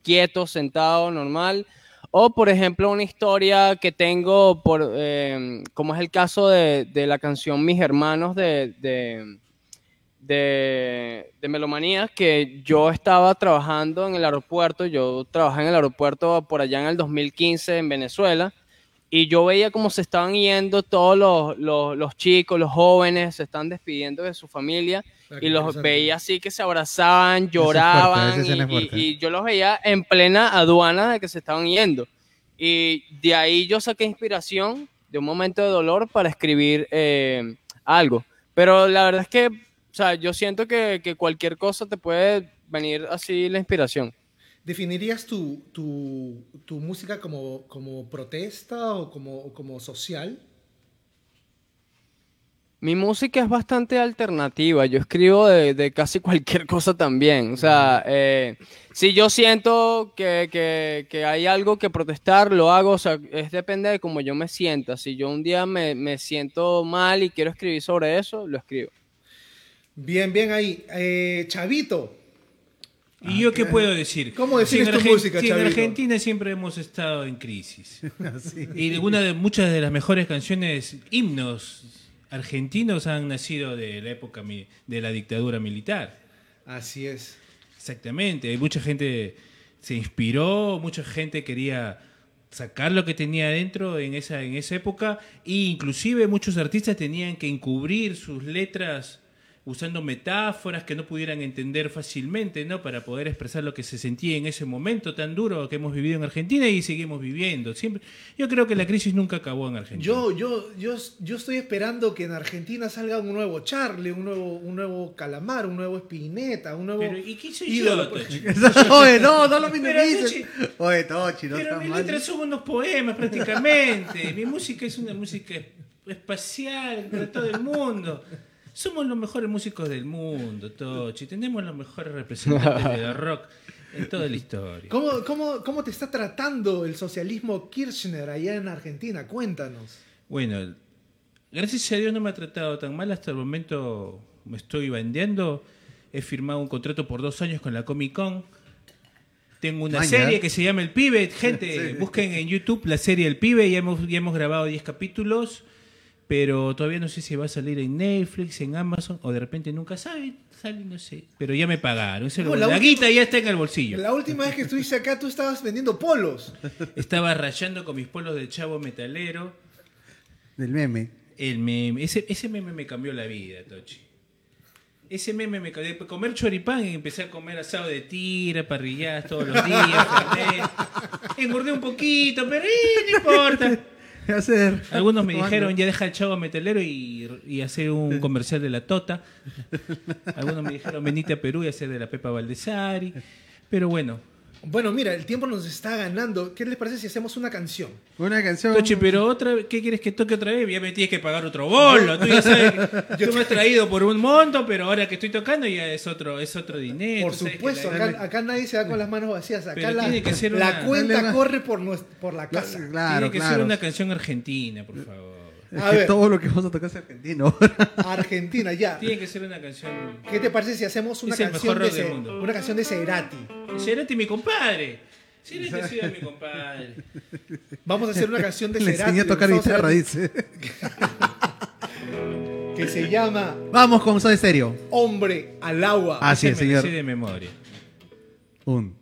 quieto, sentado, normal. O, por ejemplo, una historia que tengo, por, eh, como es el caso de, de la canción Mis Hermanos de, de, de, de Melomanía, que yo estaba trabajando en el aeropuerto, yo trabajé en el aeropuerto por allá en el 2015 en Venezuela, y yo veía cómo se estaban yendo todos los, los, los chicos, los jóvenes, se están despidiendo de su familia, y los veía así que se abrazaban, lloraban, y yo los veía en plena aduana de que se estaban yendo. Y de ahí yo saqué inspiración de un momento de dolor para escribir eh, algo. Pero la verdad es que, o sea, yo siento que, que cualquier cosa te puede venir así la inspiración. ¿Definirías tu, tu, tu música como, como protesta o como, como social? Mi música es bastante alternativa. Yo escribo de, de casi cualquier cosa también. O sea, eh, si yo siento que, que- que hay algo que protestar, lo hago. O sea, es depende de cómo yo me sienta. Si yo un día me, me siento mal y quiero escribir sobre eso, lo escribo. Bien, bien ahí. Eh, Chavito, ¿Y yo qué puedo decir? ¿Cómo defines en tu Argen- música, en? Argentina siempre hemos estado en crisis. Y una de muchas de las mejores canciones, himnos argentinos han nacido de la época de la dictadura militar. así es. Exactamente, hay mucha gente se inspiró, mucha gente quería sacar lo que tenía adentro en esa en esa época e inclusive muchos artistas tenían que encubrir sus letras usando metáforas que no pudieran entender fácilmente, ¿no? Para poder expresar lo que se sentía en ese momento tan duro que hemos vivido en Argentina y seguimos viviendo. Siempre, yo creo que la crisis nunca acabó en Argentina. Yo, yo, yo, yo estoy esperando que en Argentina salga un nuevo Charlie, un nuevo, un nuevo Calamar, un nuevo Spinetta, un nuevo Pero, ¿y qué soy ídolo. yo. Oye, no, no lo minimices. Oye, Tochi, no Pero mis mal. letras son unos poemas prácticamente. Mi música es una música espacial para todo el mundo. Somos los mejores músicos del mundo, Tochi. Tenemos los mejores representantes de rock en toda la historia. ¿Cómo, cómo, ¿Cómo te está tratando el socialismo Kirchner allá en Argentina? Cuéntanos. Bueno, gracias a Dios no me ha tratado tan mal. Hasta el momento me estoy bandeando. He firmado un contrato por dos años con la Comic Con. Tengo una Maña. serie que se llama El Pibe. Gente, Sí. busquen en YouTube la serie El Pibe. Ya hemos, ya hemos grabado 10 capítulos. Pero todavía no sé si va a salir en Netflix, en Amazon, o de repente nunca saben. Sale, no sé. Pero ya me pagaron. Eso lo la la guita ya está en el bolsillo. La última vez que estuviste acá tú estabas vendiendo polos. Estaba rayando con mis polos de chavo metalero. Del meme. El meme, ese, ese meme me cambió la vida, Tochi. Ese meme me cambió. De comer choripán y empecé a comer asado de tira, parrilladas todos los días. Engordé un poquito, pero eh, no importa. ¿Qué hacer? Algunos me dijeron, ya deja el chavo metalero y, y hacer un comercial de la Tota. Algunos me dijeron, venite a Perú y hacer de la Pepa Valdesari. Pero bueno, Bueno, mira, el tiempo nos está ganando. ¿Qué les parece si hacemos una canción? Una canción. Tochi, pero otra vez, ¿qué quieres que toque otra vez? Ya me tienes que pagar otro bolo. Tú ya sabes que tú me has traído por un monto, pero ahora que estoy tocando ya es otro, es otro dinero. Por supuesto, la- acá, acá nadie se va con las manos vacías. Acá la, tiene que ser la una- cuenta corre por, nues- por la casa. Claro, tiene que claro. ser una canción argentina, por favor. Es A que ver. todo lo que vamos a tocar es argentino. Argentina, ya. Tiene que ser una canción. ¿Qué te parece si hacemos una Es canción de, Ce- una canción de Cerati? Cerati, mi compadre. Sí, decía a mi compadre. Vamos a hacer una canción de Le Cerati. enseñé a tocar guitarra, dice. Que se llama Vamos con Soy Serio. Hombre al agua. Así es, señor. de memoria. Un.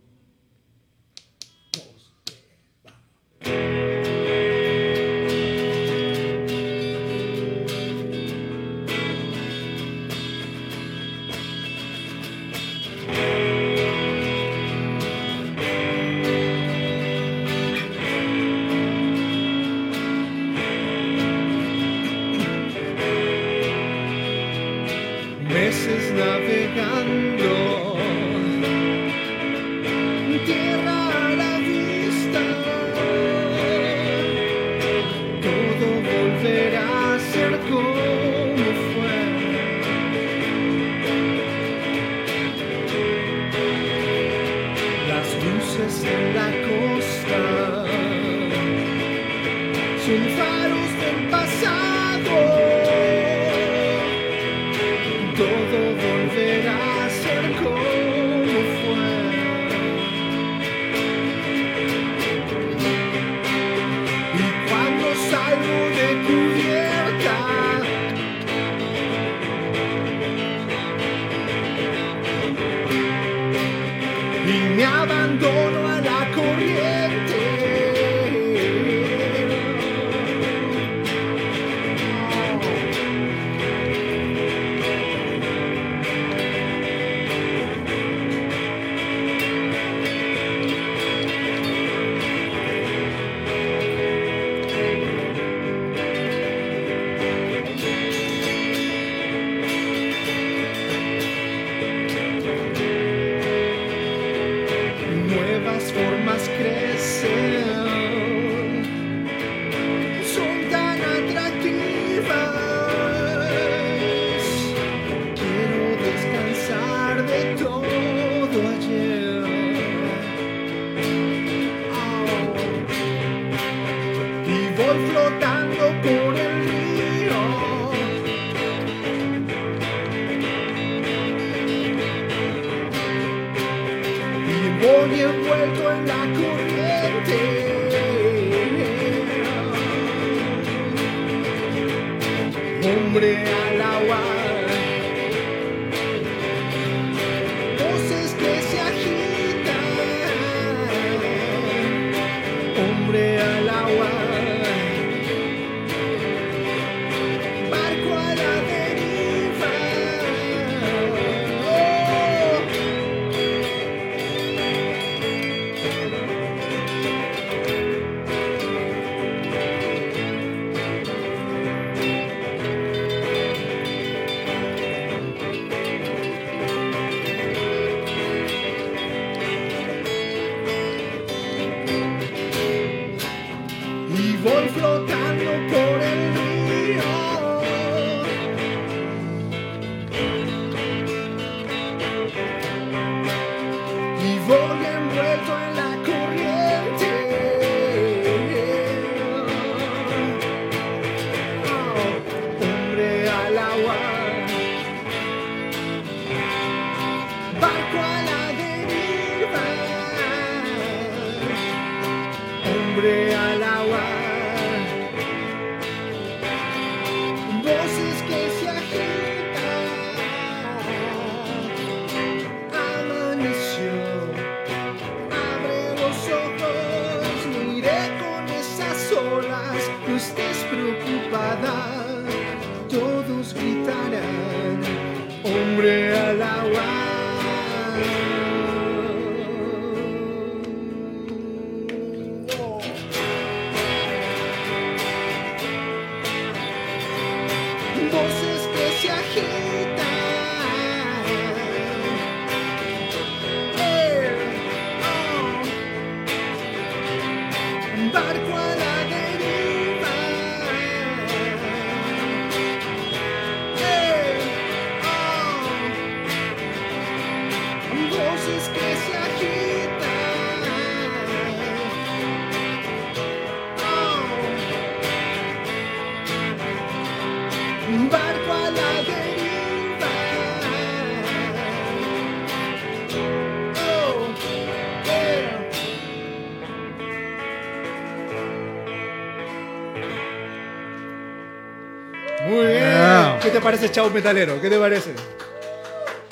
Parece, Chavo Metalero? ¿Qué te parece?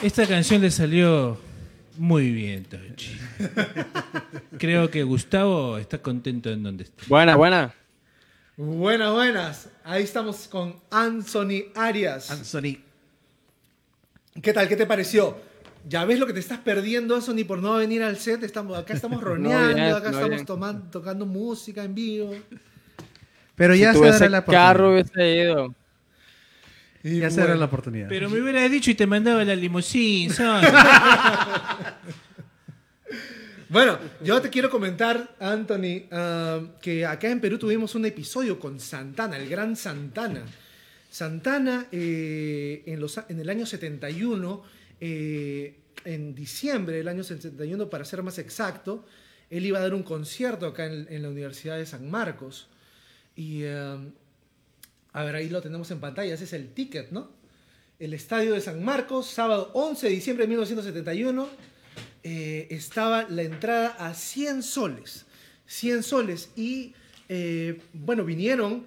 Esta canción le salió muy bien, Tochi. Creo que Gustavo está contento en donde está. Buena, buena. Buenas, buenas. Ahí estamos con Anthony Arias. Anthony. ¿Qué tal? ¿Qué te pareció? Ya ves lo que te estás perdiendo, Anthony, por no venir al set. Estamos, acá estamos roneando, bien, acá no estamos tomando, tocando música en vivo. Pero ya si se dará la oportunidad. carro hubiese ido. Y Ya se bueno, la oportunidad. Pero me hubiera dicho y te mandaba la limusina. ¿sabes? Bueno, yo te quiero comentar, Anthony, ah, que acá en Perú tuvimos un episodio con Santana, el gran Santana. Santana, eh, en, los, a- en el año 71, eh, en diciembre del año 71, para ser más exacto, él iba a dar un concierto acá en, en la Universidad de San Marcos. Y, ah, a ver, ahí lo tenemos en pantalla, ese es el ticket, ¿no? El Estadio de San Marcos, sábado 11 de diciembre de 1971 eh, estaba la entrada a 100 soles. 100 soles. Y eh, bueno, vinieron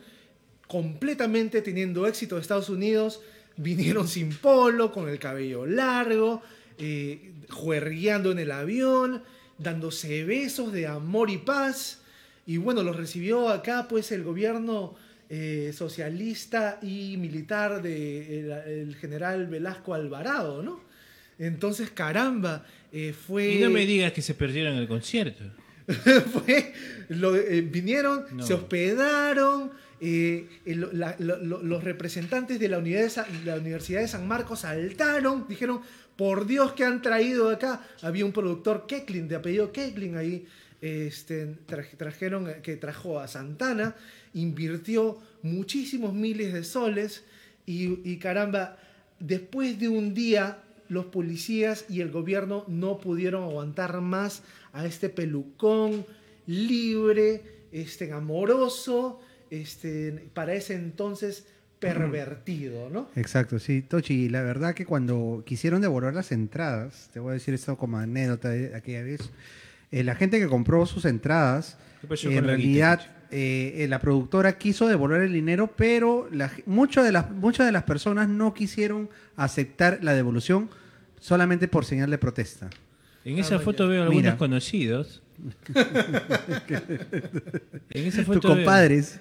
completamente teniendo éxito de Estados Unidos. Vinieron sin polo, con el cabello largo, eh, juergueando en el avión, dándose besos de amor y paz. Y bueno, los recibió acá pues el gobierno eh, socialista y militar del el general Velasco Alvarado, ¿no? Entonces, caramba, eh, fue... Y no me digas que se perdieron el concierto. fue, lo- eh, vinieron, No. se hospedaron, eh, el- la- lo- lo- los representantes de la Universidad, de Sa- la Universidad de San Marcos saltaron, dijeron, por Dios que han traído acá. Había un productor Keklin, de apellido Keklin ahí, este, tra- trajeron, eh, que trajo a Santana, invirtió muchísimos miles de soles y, y caramba, después de un día los policías y el gobierno no pudieron aguantar más a este pelucón libre, este amoroso, este para ese entonces pervertido, ¿no? Exacto, sí, Tochi. La verdad que cuando quisieron devolver las entradas, te voy a decir esto como anécdota de aquella vez, eh, la gente que compró sus entradas, ¿Qué pasó en realidad guita, eh, eh, la productora quiso devolver el dinero, pero la muchas de las muchas de las personas no quisieron aceptar la devolución solamente por señal de protesta. En esa Ah, foto veo algunos Mira. conocidos. en esa Tus foto veo, compadres.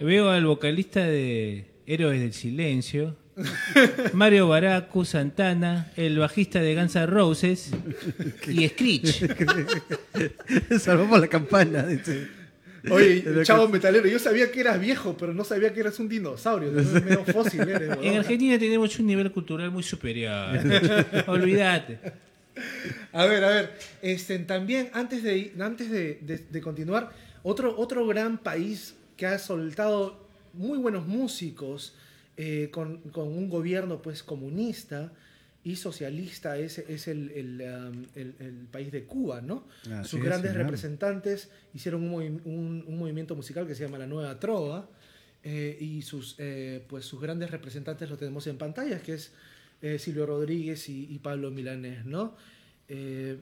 veo al vocalista de Héroes del Silencio, Mario Baracu, Santana, el bajista de Guns N' Roses y Screech. Salvamos la campana. dice. Oye, chavo metalero, yo sabía que eras viejo, pero no sabía que eras un dinosaurio, medio fósil eres, En. Argentina tenemos un nivel cultural muy superior. Olvídate. A ver, a ver, este, también antes de, antes de, de- de continuar, otro, otro gran país que ha soltado muy buenos músicos eh, con, con un gobierno pues comunista y socialista es, es el, el, um, el- el país de Cuba, ¿no? Así Sus es, grandes representantes hicieron un, movi- un- un movimiento musical que se llama La Nueva Trova eh, y sus, eh, pues sus grandes representantes lo tenemos en pantallas, que es eh, Silvio Rodríguez y, y Pablo Milanés, ¿no? Eh,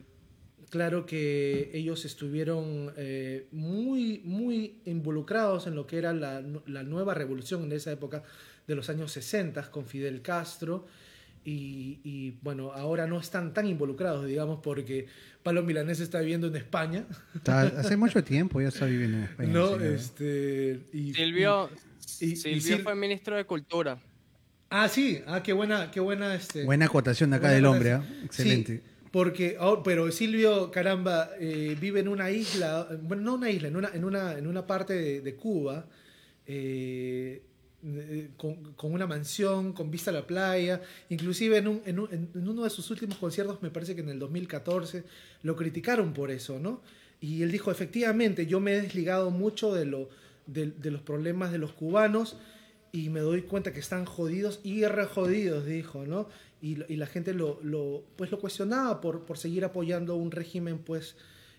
claro que ellos estuvieron eh, muy, muy involucrados en lo que era la, la nueva revolución en esa época de los años 60 con Fidel Castro. Y, y, bueno, ahora no están tan involucrados, digamos, porque Pablo Milanés está viviendo en España, Está- hace mucho tiempo ya está viviendo en España. ¿no? Este, y, Silvio, y- y Silvio Sil- fue ministro de Cultura. Ah, sí, ah, qué buena, qué buena, este, Buena acotación de acá del hombre. ¿ah? excelente. Sí, porque, ahora- pero Silvio, caramba, eh, vive en una isla, bueno, no una isla, en una, en una, en una parte de, de Cuba, eh, eh, con, con una mansión, con vista a la playa, inclusive en, un- en un- en- en uno de sus últimos conciertos, me parece que en el 2014, lo criticaron por eso, ¿no? Y él dijo, efectivamente, yo me he desligado mucho de, lo, de, de los problemas de los cubanos y me doy cuenta que están jodidos y re jodidos, dijo, ¿no? Y, la gente lo, pues lo cuestionaba por, por seguir apoyando un régimen, pues,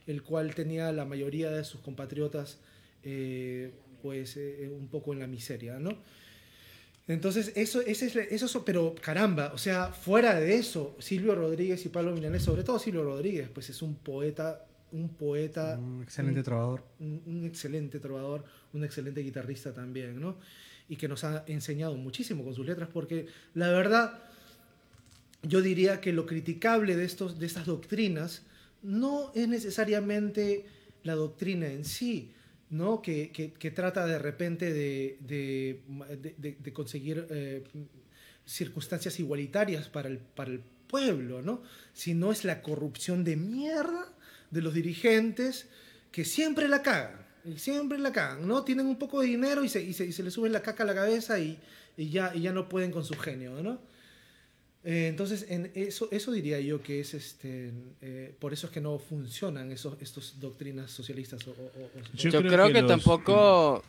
el cual tenía la mayoría de sus compatriotas, eh, pues, eh, un poco en la miseria, ¿no? Entonces, eso, eso, es- pero caramba, o sea, fuera de eso, Silvio Rodríguez y Pablo Milanés, sobre todo Silvio Rodríguez, pues es un poeta un poeta. Un excelente trovador. Un, un, excelente trovador, un excelente guitarrista también, ¿no? Y que nos ha enseñado muchísimo con sus letras, porque la verdad, yo diría que lo criticable de, estos, de estas doctrinas no es necesariamente la doctrina en sí, ¿no? que, que, trata de repente de, de, conseguir eh, circunstancias igualitarias para el, para el pueblo, ¿no? sino es la corrupción de mierda de los dirigentes que siempre la cagan, y siempre la cagan, ¿no? Tienen un poco de dinero y se, y se, y se les suben la caca a la cabeza y, y, ya, y ya no pueden con su genio, ¿no? Eh, entonces, en eso, eso diría yo que es este, eh, por eso es que no funcionan esos estos doctrinas socialistas. yo, creo, que, tampoco,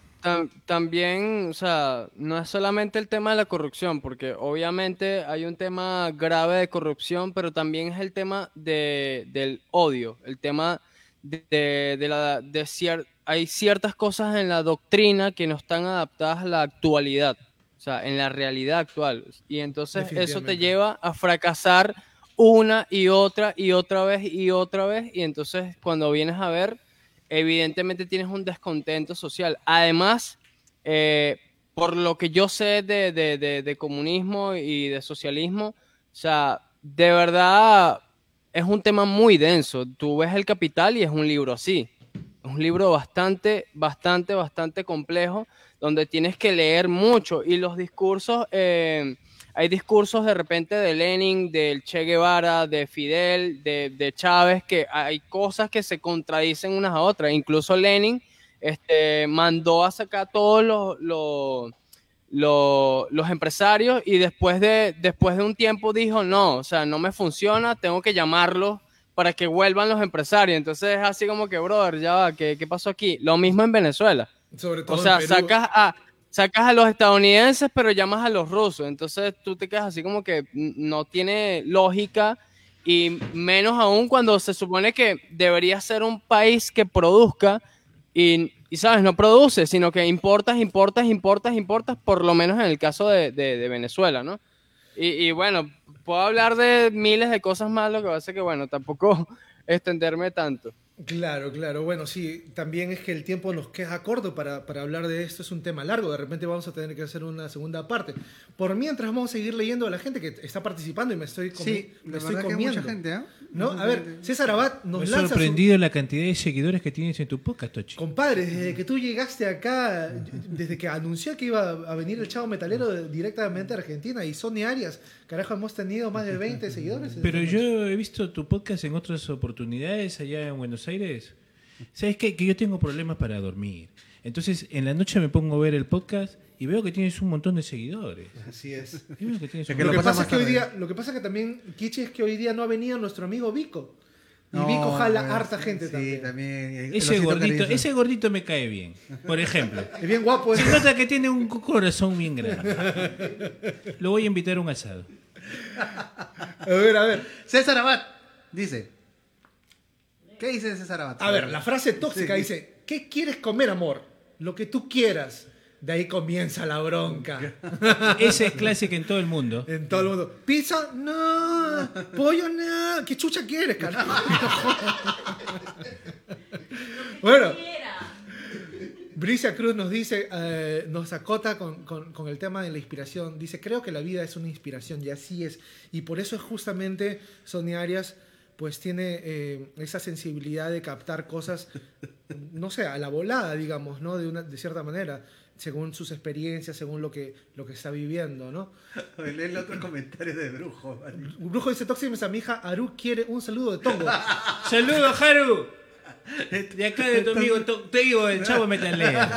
también, o sea, no es solamente el tema de la corrupción, porque obviamente hay un tema grave de corrupción, pero también es el tema de, del odio, el tema de, de, la, de hay ciertas cosas en la doctrina que no están adaptadas a la actualidad. O sea, en la realidad actual. Y entonces eso te lleva a fracasar una y otra y otra vez y otra vez. Y entonces cuando vienes a ver, evidentemente tienes un descontento social. Además, eh, por lo que yo sé de, de, comunismo y de socialismo, o sea, de verdad es un tema muy denso. Tú ves El Capital y es un libro así. Es un libro bastante, bastante, bastante complejo donde tienes que leer mucho y los discursos, eh, hay discursos de repente de Lenin, del Che Guevara, de Fidel, de, Chávez, que hay cosas que se contradicen unas a otras. Incluso Lenin este, mandó a sacar todos los, los, los, empresarios y después de, después de un tiempo dijo, no, o sea, no me funciona, tengo que llamarlos para que vuelvan los empresarios. Entonces es así como que, brother, ya va, ¿qué, qué pasó aquí? Lo mismo en Venezuela o sea, sacas a, sacas a los estadounidenses, pero llamas a los rusos. Entonces tú te quedas así como que no tiene lógica y menos aún cuando se supone que debería ser un país que produzca y, sabes, no produce, sino que importas, importas, importas, importas, por lo menos en el caso de, Venezuela, ¿no? Y, y, bueno, puedo hablar de miles de cosas más, lo que es que, bueno, tampoco extenderme tanto. Claro, claro. Bueno, sí, también es que el tiempo nos queda corto para, para, hablar de esto. Es un tema largo. De repente vamos a tener que hacer una segunda parte. Por mientras vamos a seguir leyendo a la gente que está participando y me estoy, sí, me estoy comiendo. mucha gente, ¿eh? ¿No? A ver, César Abad nos me lanza. sorprendido la cantidad de seguidores que tienes en tu podcast, Tochi. Compadre, desde que tú llegaste acá, desde que anunció que iba a venir el chavo metalero directamente a Argentina y Sony Arias, carajo, hemos tenido más de 20 seguidores. Pero yo he visto tu podcast en otras oportunidades allá en Buenos Aires. ¿Sabes qué? Que yo tengo problemas para dormir. Entonces, en la noche me pongo a ver el podcast y veo que tienes un montón de seguidores. Así es. lo, que pasa es que hoy día, lo que pasa que también, Kichi, es que hoy día no ha venido nuestro amigo Vico. Y Vico jala pues, harta gente sí, también. Ese gordito, ese gordito me cae bien, por ejemplo. Es bien guapo. Se nota que tiene un corazón bien grande. Lo voy a invitar a un asado. A ver, a ver. César Abad dice. ¿Qué dice César Abad? A ver, la frase tóxica dice, ¿qué quieres comer, amor? Lo que tú quieras. De ahí comienza la bronca. Esa es clásica en todo el mundo. En todo el mundo. ¿Pizza? No. ¿Pollo? No. ¿Qué chucha quieres, carajo? bueno. Bricia Cruz nos dice, eh, nos acota con, con, el tema de la inspiración. Dice, creo que la vida es una inspiración y así es. Y por eso es justamente Sonia Arias, pues tiene eh, esa sensibilidad de captar cosas, no sé, a la volada, digamos, ¿no? De, una, de cierta manera según sus experiencias, según lo que, lo que está viviendo, ¿no? Lee el otro comentario de Brujo. Brujo dice, Tóximes a mi hija, Aru quiere un saludo de Tongo. ¡Saludo, Haru! De acá de tu amigo, te digo, el chavo metalero.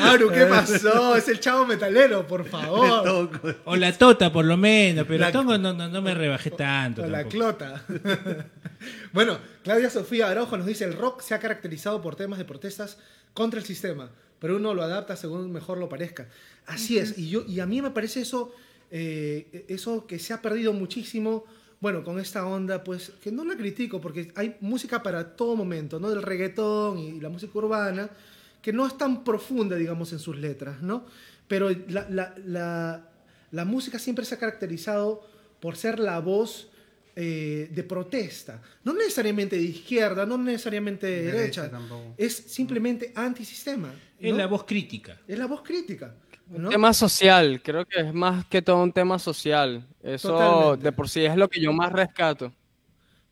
Aru, ¿qué pasó? Es el chavo metalero, por favor. O la tota, por lo menos, pero Tongo no, no, me rebajé tanto. O la clota. bueno, Claudia Sofía Araujo nos dice, el rock se ha caracterizado por temas de protestas contra el sistema, pero uno lo adapta según mejor lo parezca. Así es, y, yo, y a mí me parece eso, eh, eso que se ha perdido muchísimo, bueno, con esta onda, pues, que no la critico, porque hay música para todo momento, ¿no? Del reggaetón y la música urbana, que no es tan profunda, digamos, en sus letras, ¿no? Pero la, la, la, la música siempre se ha caracterizado por ser la voz eh, de protesta. No necesariamente de izquierda, no necesariamente de Derecha derecha. tampoco. Es simplemente antisistema. Es ¿no? la voz crítica. Es la voz crítica. ¿no? Tema social, creo que es más que todo un tema social. Eso Totalmente. de por sí es lo que yo más rescato.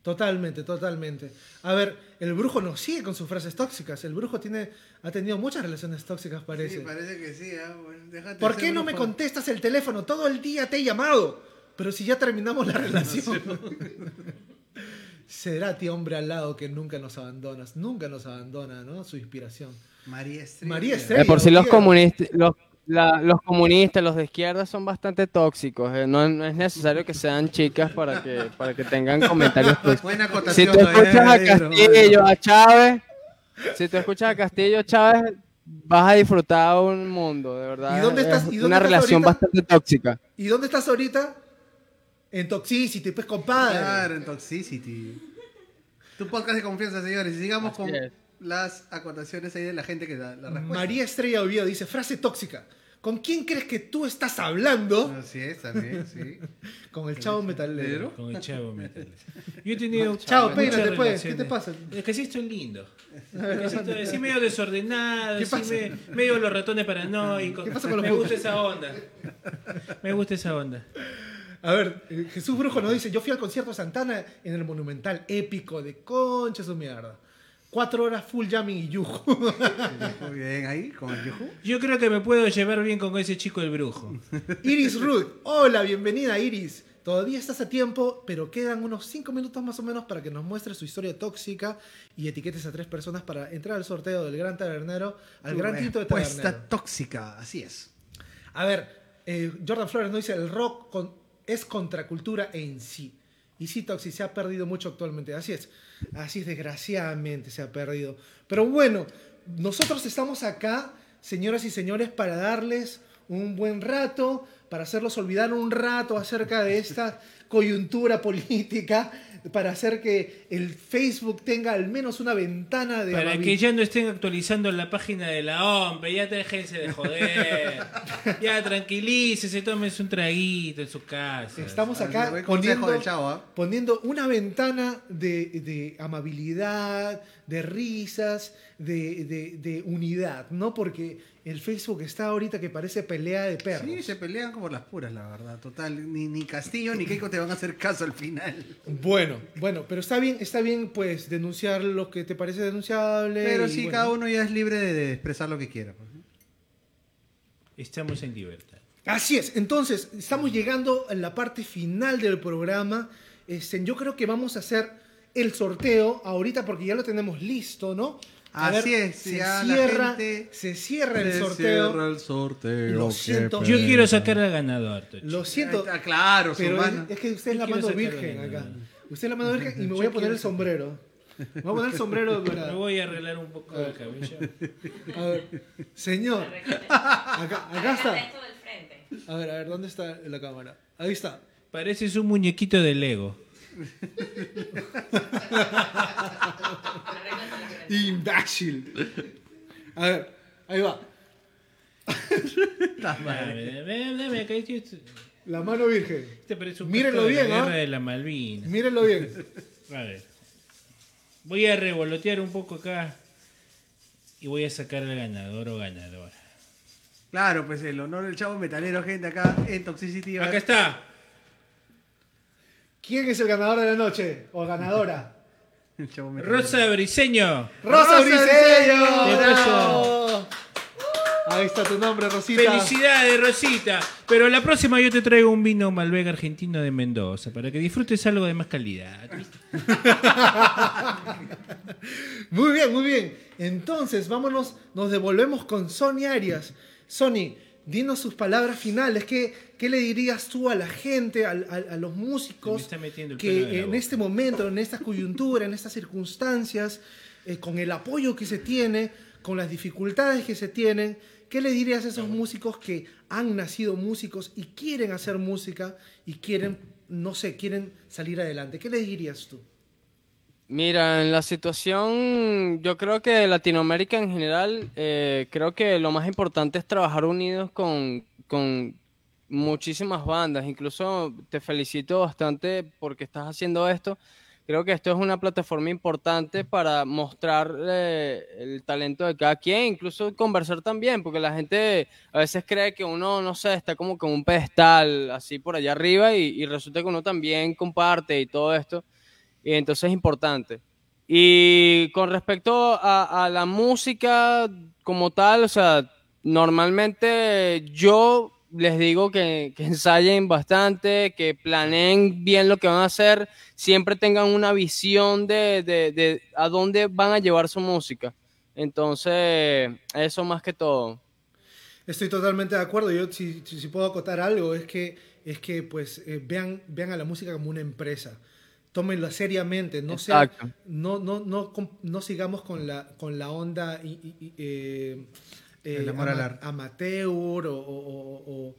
Totalmente, totalmente. A ver, el brujo no sigue con sus frases tóxicas. El brujo tiene, ha tenido muchas relaciones tóxicas, parece. Sí, parece que sí. ah, bueno, déjate ¿Por qué no me contestas el teléfono? Todo el día te he llamado. Pero si ya terminamos la relación. Será ti hombre al lado que nunca nos abandonas. Nunca nos abandona, ¿no? Su inspiración. María Estrella. María Estrella. por sí los comunistas, los, la- los comunistas, los de izquierda son bastante tóxicos. eh, No, no es necesario que sean chicas para que, para que tengan comentarios. Buena Si acotación. tú todavía, escuchas a Castillo, a Chávez, si tú escuchas a Castillo, Chávez, vas a disfrutar un mundo, de verdad. ¿Y dónde estás- Es y dónde una estás relación ahorita? bastante tóxica. ¿Y dónde estás ahorita? En Toxicity, pues compadre. Claro, en Toxicity. Tu podcast de confianza, señores. Sigamos Así con es. Las acotaciones ahí de la gente que da la respuesta. María Estrella Oviedo dice, frase tóxica. ¿Con quién crees que tú estás hablando? Así es, también, sí. Con el chavo metalero. Con el chavo metal. Yo he tenido. Chao, muchas peínate, pues. ¿Qué te pasa? Es que sí estoy lindo. Es que sí estoy así medio desordenado, ¿Qué pasa? me- medio los ratones paranoicos. ¿Qué pasa con los Me gusta esa onda. Me gusta esa onda. A ver, eh, Jesús Brujo nos dice, yo fui al concierto de Santana en el Monumental, épico, de concha su mierda. Cuatro horas full jamming y yuju. Muy bien, ahí, con el yuju. Yo creo que me puedo llevar bien con ese chico del brujo. Iris Ruth, hola, bienvenida Iris. Todavía estás a tiempo, pero quedan unos cinco minutos más o menos para que nos muestres su historia tóxica y etiquetes a tres personas para entrar al sorteo del Gran Tabernero, al Gran Tinto de Respuesta Tabernero. tóxica, así es. A ver, eh, Jordan Flores nos dice, el rock con- es contracultura en sí. Y sí, Toxi, se ha perdido mucho actualmente. Así es. Así es, desgraciadamente se ha perdido. Pero bueno, nosotros estamos acá, señoras y señores, para darles un buen rato, para hacerlos olvidar un rato acerca de esta coyuntura política, para hacer que el Facebook tenga al menos una ventana de... Para que ya no estén actualizando la página de la OMP, ya déjense de joder. ya tranquilícese, tómese un traguito en su casa. Estamos acá poniendo, del chavo, ¿ah? poniendo una ventana de, de amabilidad, de risas, de, de- de unidad, ¿no? Porque el Facebook está ahorita que parece pelea de perros. Sí, se pelean como las puras, la verdad. Total, ni, ni Castillo ni Keiko te van a hacer caso al final. Bueno, bueno, pero está bien, está bien, pues, denunciar lo que te parece denunciable. Pero sí, bueno. cada uno ya es libre de, de expresar lo que quiera. pues. Estamos en libertad. Así es, entonces estamos llegando a la parte final del programa. Este, yo creo que vamos a hacer el sorteo ahorita porque ya lo tenemos listo, ¿no? A Así ver, es, se ya la cierra, gente se cierra el Se sorteo. cierra el sorteo. Lo siento. Yo quiero sacar al ganador, Tocho. Lo siento, está, claro, pero es, es que usted es la mano virgen acá. Usted es la mano virgen y me voy a poner el sombrero. Me voy a poner el sombrero para... Me voy a arreglar un poco el cabello. A ver, señor, acá, acá está. A ver, a ver, ¿dónde está la cámara? Ahí está. Pareces un muñequito de Lego. Imbécil. A ver, ahí va. Este- este La mano virgen. un Mírenlo bien, de la Malvinas. Mírenlo bien. A ver. Voy a revolotear un poco acá. Y voy a sacar al ganador o ganadora. Claro, pues el honor del chavo metalero, gente, acá en Toxicity. Acá está. ¿Quién es el ganador de la noche? ¿O ganadora? Rosa Briseño. ¡Rosa ¡Rosa Briseño! Briseño! ¡Bravo! Ahí está tu nombre, Rosita. Felicidades, Rosita. Pero la próxima yo te traigo un vino Malbec argentino de Mendoza para que disfrutes algo de más calidad. Muy bien, muy bien. Entonces, vámonos, nos devolvemos con Sony Arias. Sony, dinos sus palabras finales. ¿Qué, qué le dirías tú a la gente, al- a, los músicos en que en este momento, en esta coyuntura, en estas circunstancias, eh, con el apoyo que se tiene, con las dificultades que se tienen, ¿qué le dirías a esos músicos que han nacido músicos y quieren hacer música y quieren, no sé, quieren salir adelante? ¿Qué le dirías tú? Mira, en la situación, yo creo que Latinoamérica en general, eh, creo que lo más importante es trabajar unidos con, con muchísimas bandas. Incluso te felicito bastante porque estás haciendo esto. Creo que esto es una plataforma importante para mostrar eh, el talento de cada quien, incluso conversar también, porque la gente a veces cree que uno, no sé, está como con un pedestal así por allá arriba y, resulta que uno también comparte y todo esto. Y entonces es importante. Y con respecto a, a la música como tal, o sea, normalmente yo les digo que, ensayen bastante, que planeen bien lo que van a hacer, siempre tengan una visión de, a dónde van a llevar su música. Entonces, eso más que todo. Estoy totalmente de acuerdo. Yo, si, puedo acotar algo, es que, es que pues, eh, vean, vean a la música como una empresa. Tómenla seriamente, no, sea, no, no, no, no, sigamos con la, con la onda eh, eh, amateur o,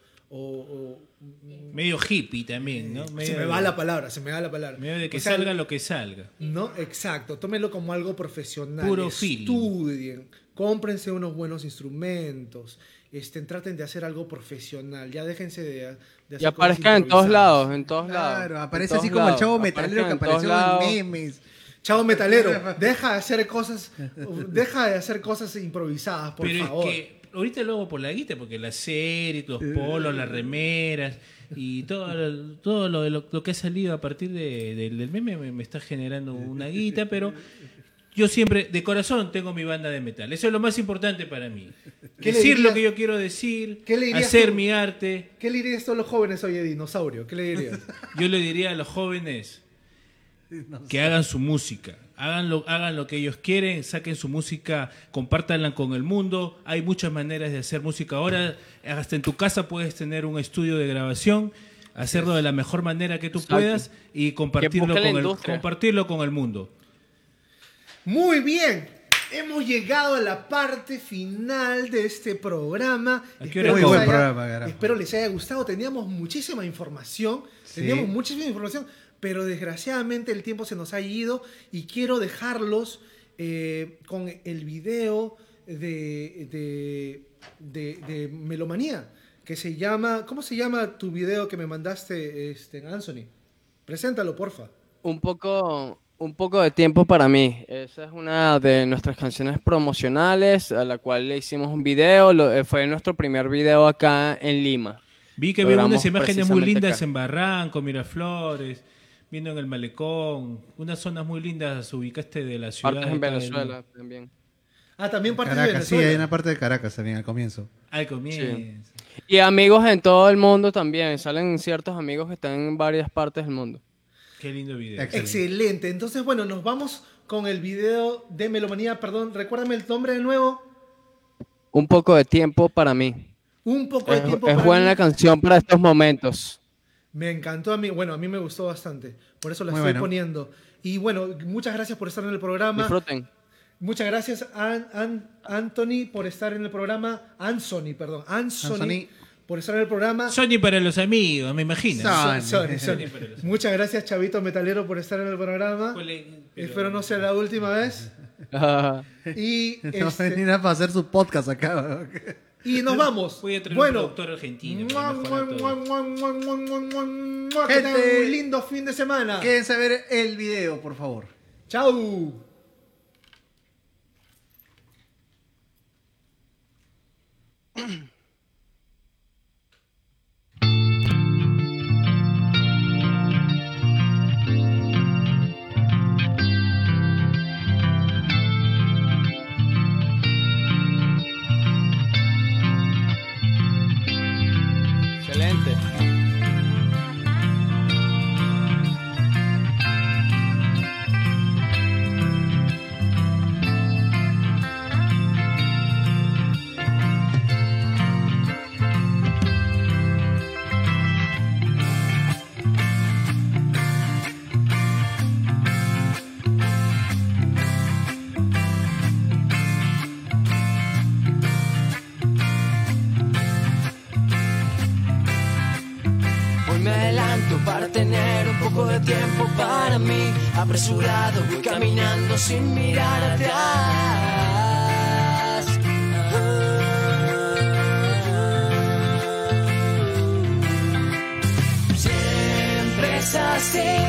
medio hippie también, ¿no? se me va la palabra, se me va la palabra. Medio de que salga lo que salga. No, exacto. Tómenlo como algo profesional. Puro Estudien, cómprense unos buenos instrumentos, estén, traten de hacer algo profesional. Ya déjense de, Y aparezcan en todos lados, en todos lados. Claro, aparece así como el chavo metalero que apareció en memes. Chavo metalero, deja de hacer cosas, deja de hacer cosas improvisadas, por favor. Es que ahorita luego por la guita, porque la serie, los polos, las remeras y todo, todo lo, lo, que ha salido a partir del meme me, está generando una guita, pero yo siempre, de corazón, tengo mi banda de metal. Eso es lo más importante para mí. Decir lo que yo quiero decir, hacer mi arte. ¿Qué le dirías a los jóvenes hoy, dinosaurio? ¿Qué le dirías? Yo le diría a los jóvenes que hagan su música. Hagan lo, hagan lo que ellos quieren, saquen su música, compártanla con el mundo. Hay muchas maneras de hacer música ahora. Hasta en tu casa puedes tener un estudio de grabación, hacerlo de la mejor manera que tú puedas y compartirlo con, el, compartirlo con el mundo. Muy bien, hemos llegado a la parte final de este programa. Espero, Muy buen programa, espero les haya gustado. Teníamos muchísima información. Teníamos muchísima información pero desgraciadamente el tiempo se nos ha ido y quiero dejarlos eh, con el video de, de, Melomanía, que se llama, ¿cómo se llama tu video que me mandaste, este, Anthony? Preséntalo, porfa. Un poco, un poco de tiempo para mí. Esa es una de nuestras canciones promocionales a la cual le hicimos un video. Eh, fue nuestro primer video acá en Lima. Vi que veo unas imágenes muy lindas en Barranco, Miraflores viendo en el malecón, unas zonas muy lindas ubicaste de la ciudad. Partes en Venezuela también. Ah, también parte de Venezuela. Sí, hay una parte de Caracas también al comienzo. Al comienzo. Y amigos en todo el mundo también. Salen ciertos amigos que están en varias partes del mundo. Qué lindo video. Excelente. Entonces, bueno, nos vamos con el video de Melomanía. Perdón, recuérdame el nombre de nuevo. Un poco de tiempo para mí. Un poco de tiempo es buena la canción para estos momentos. Me encantó a mí, bueno, a mí me gustó bastante, por eso la estoy poniendo. Y bueno, muchas gracias por estar en el programa. Disfruten. Muchas gracias a Anthony por estar en el programa. Anthony, perdón. Anthony, por estar en el programa. Sony para los amigos, me imagino. Sony, Sony, Muchas gracias, Chavito Metalero, por estar en el programa. Espero no sea la última vez. y no este... para hacer su podcast acá. Y nos vamos. Voy a traer bueno, un productor argentino. Que tengan un lindo fin de semana. Quédense a ver el video, por favor. Chau. poco de tiempo para mí. Apresurado caminando sin mirar atrás. Siempre es así.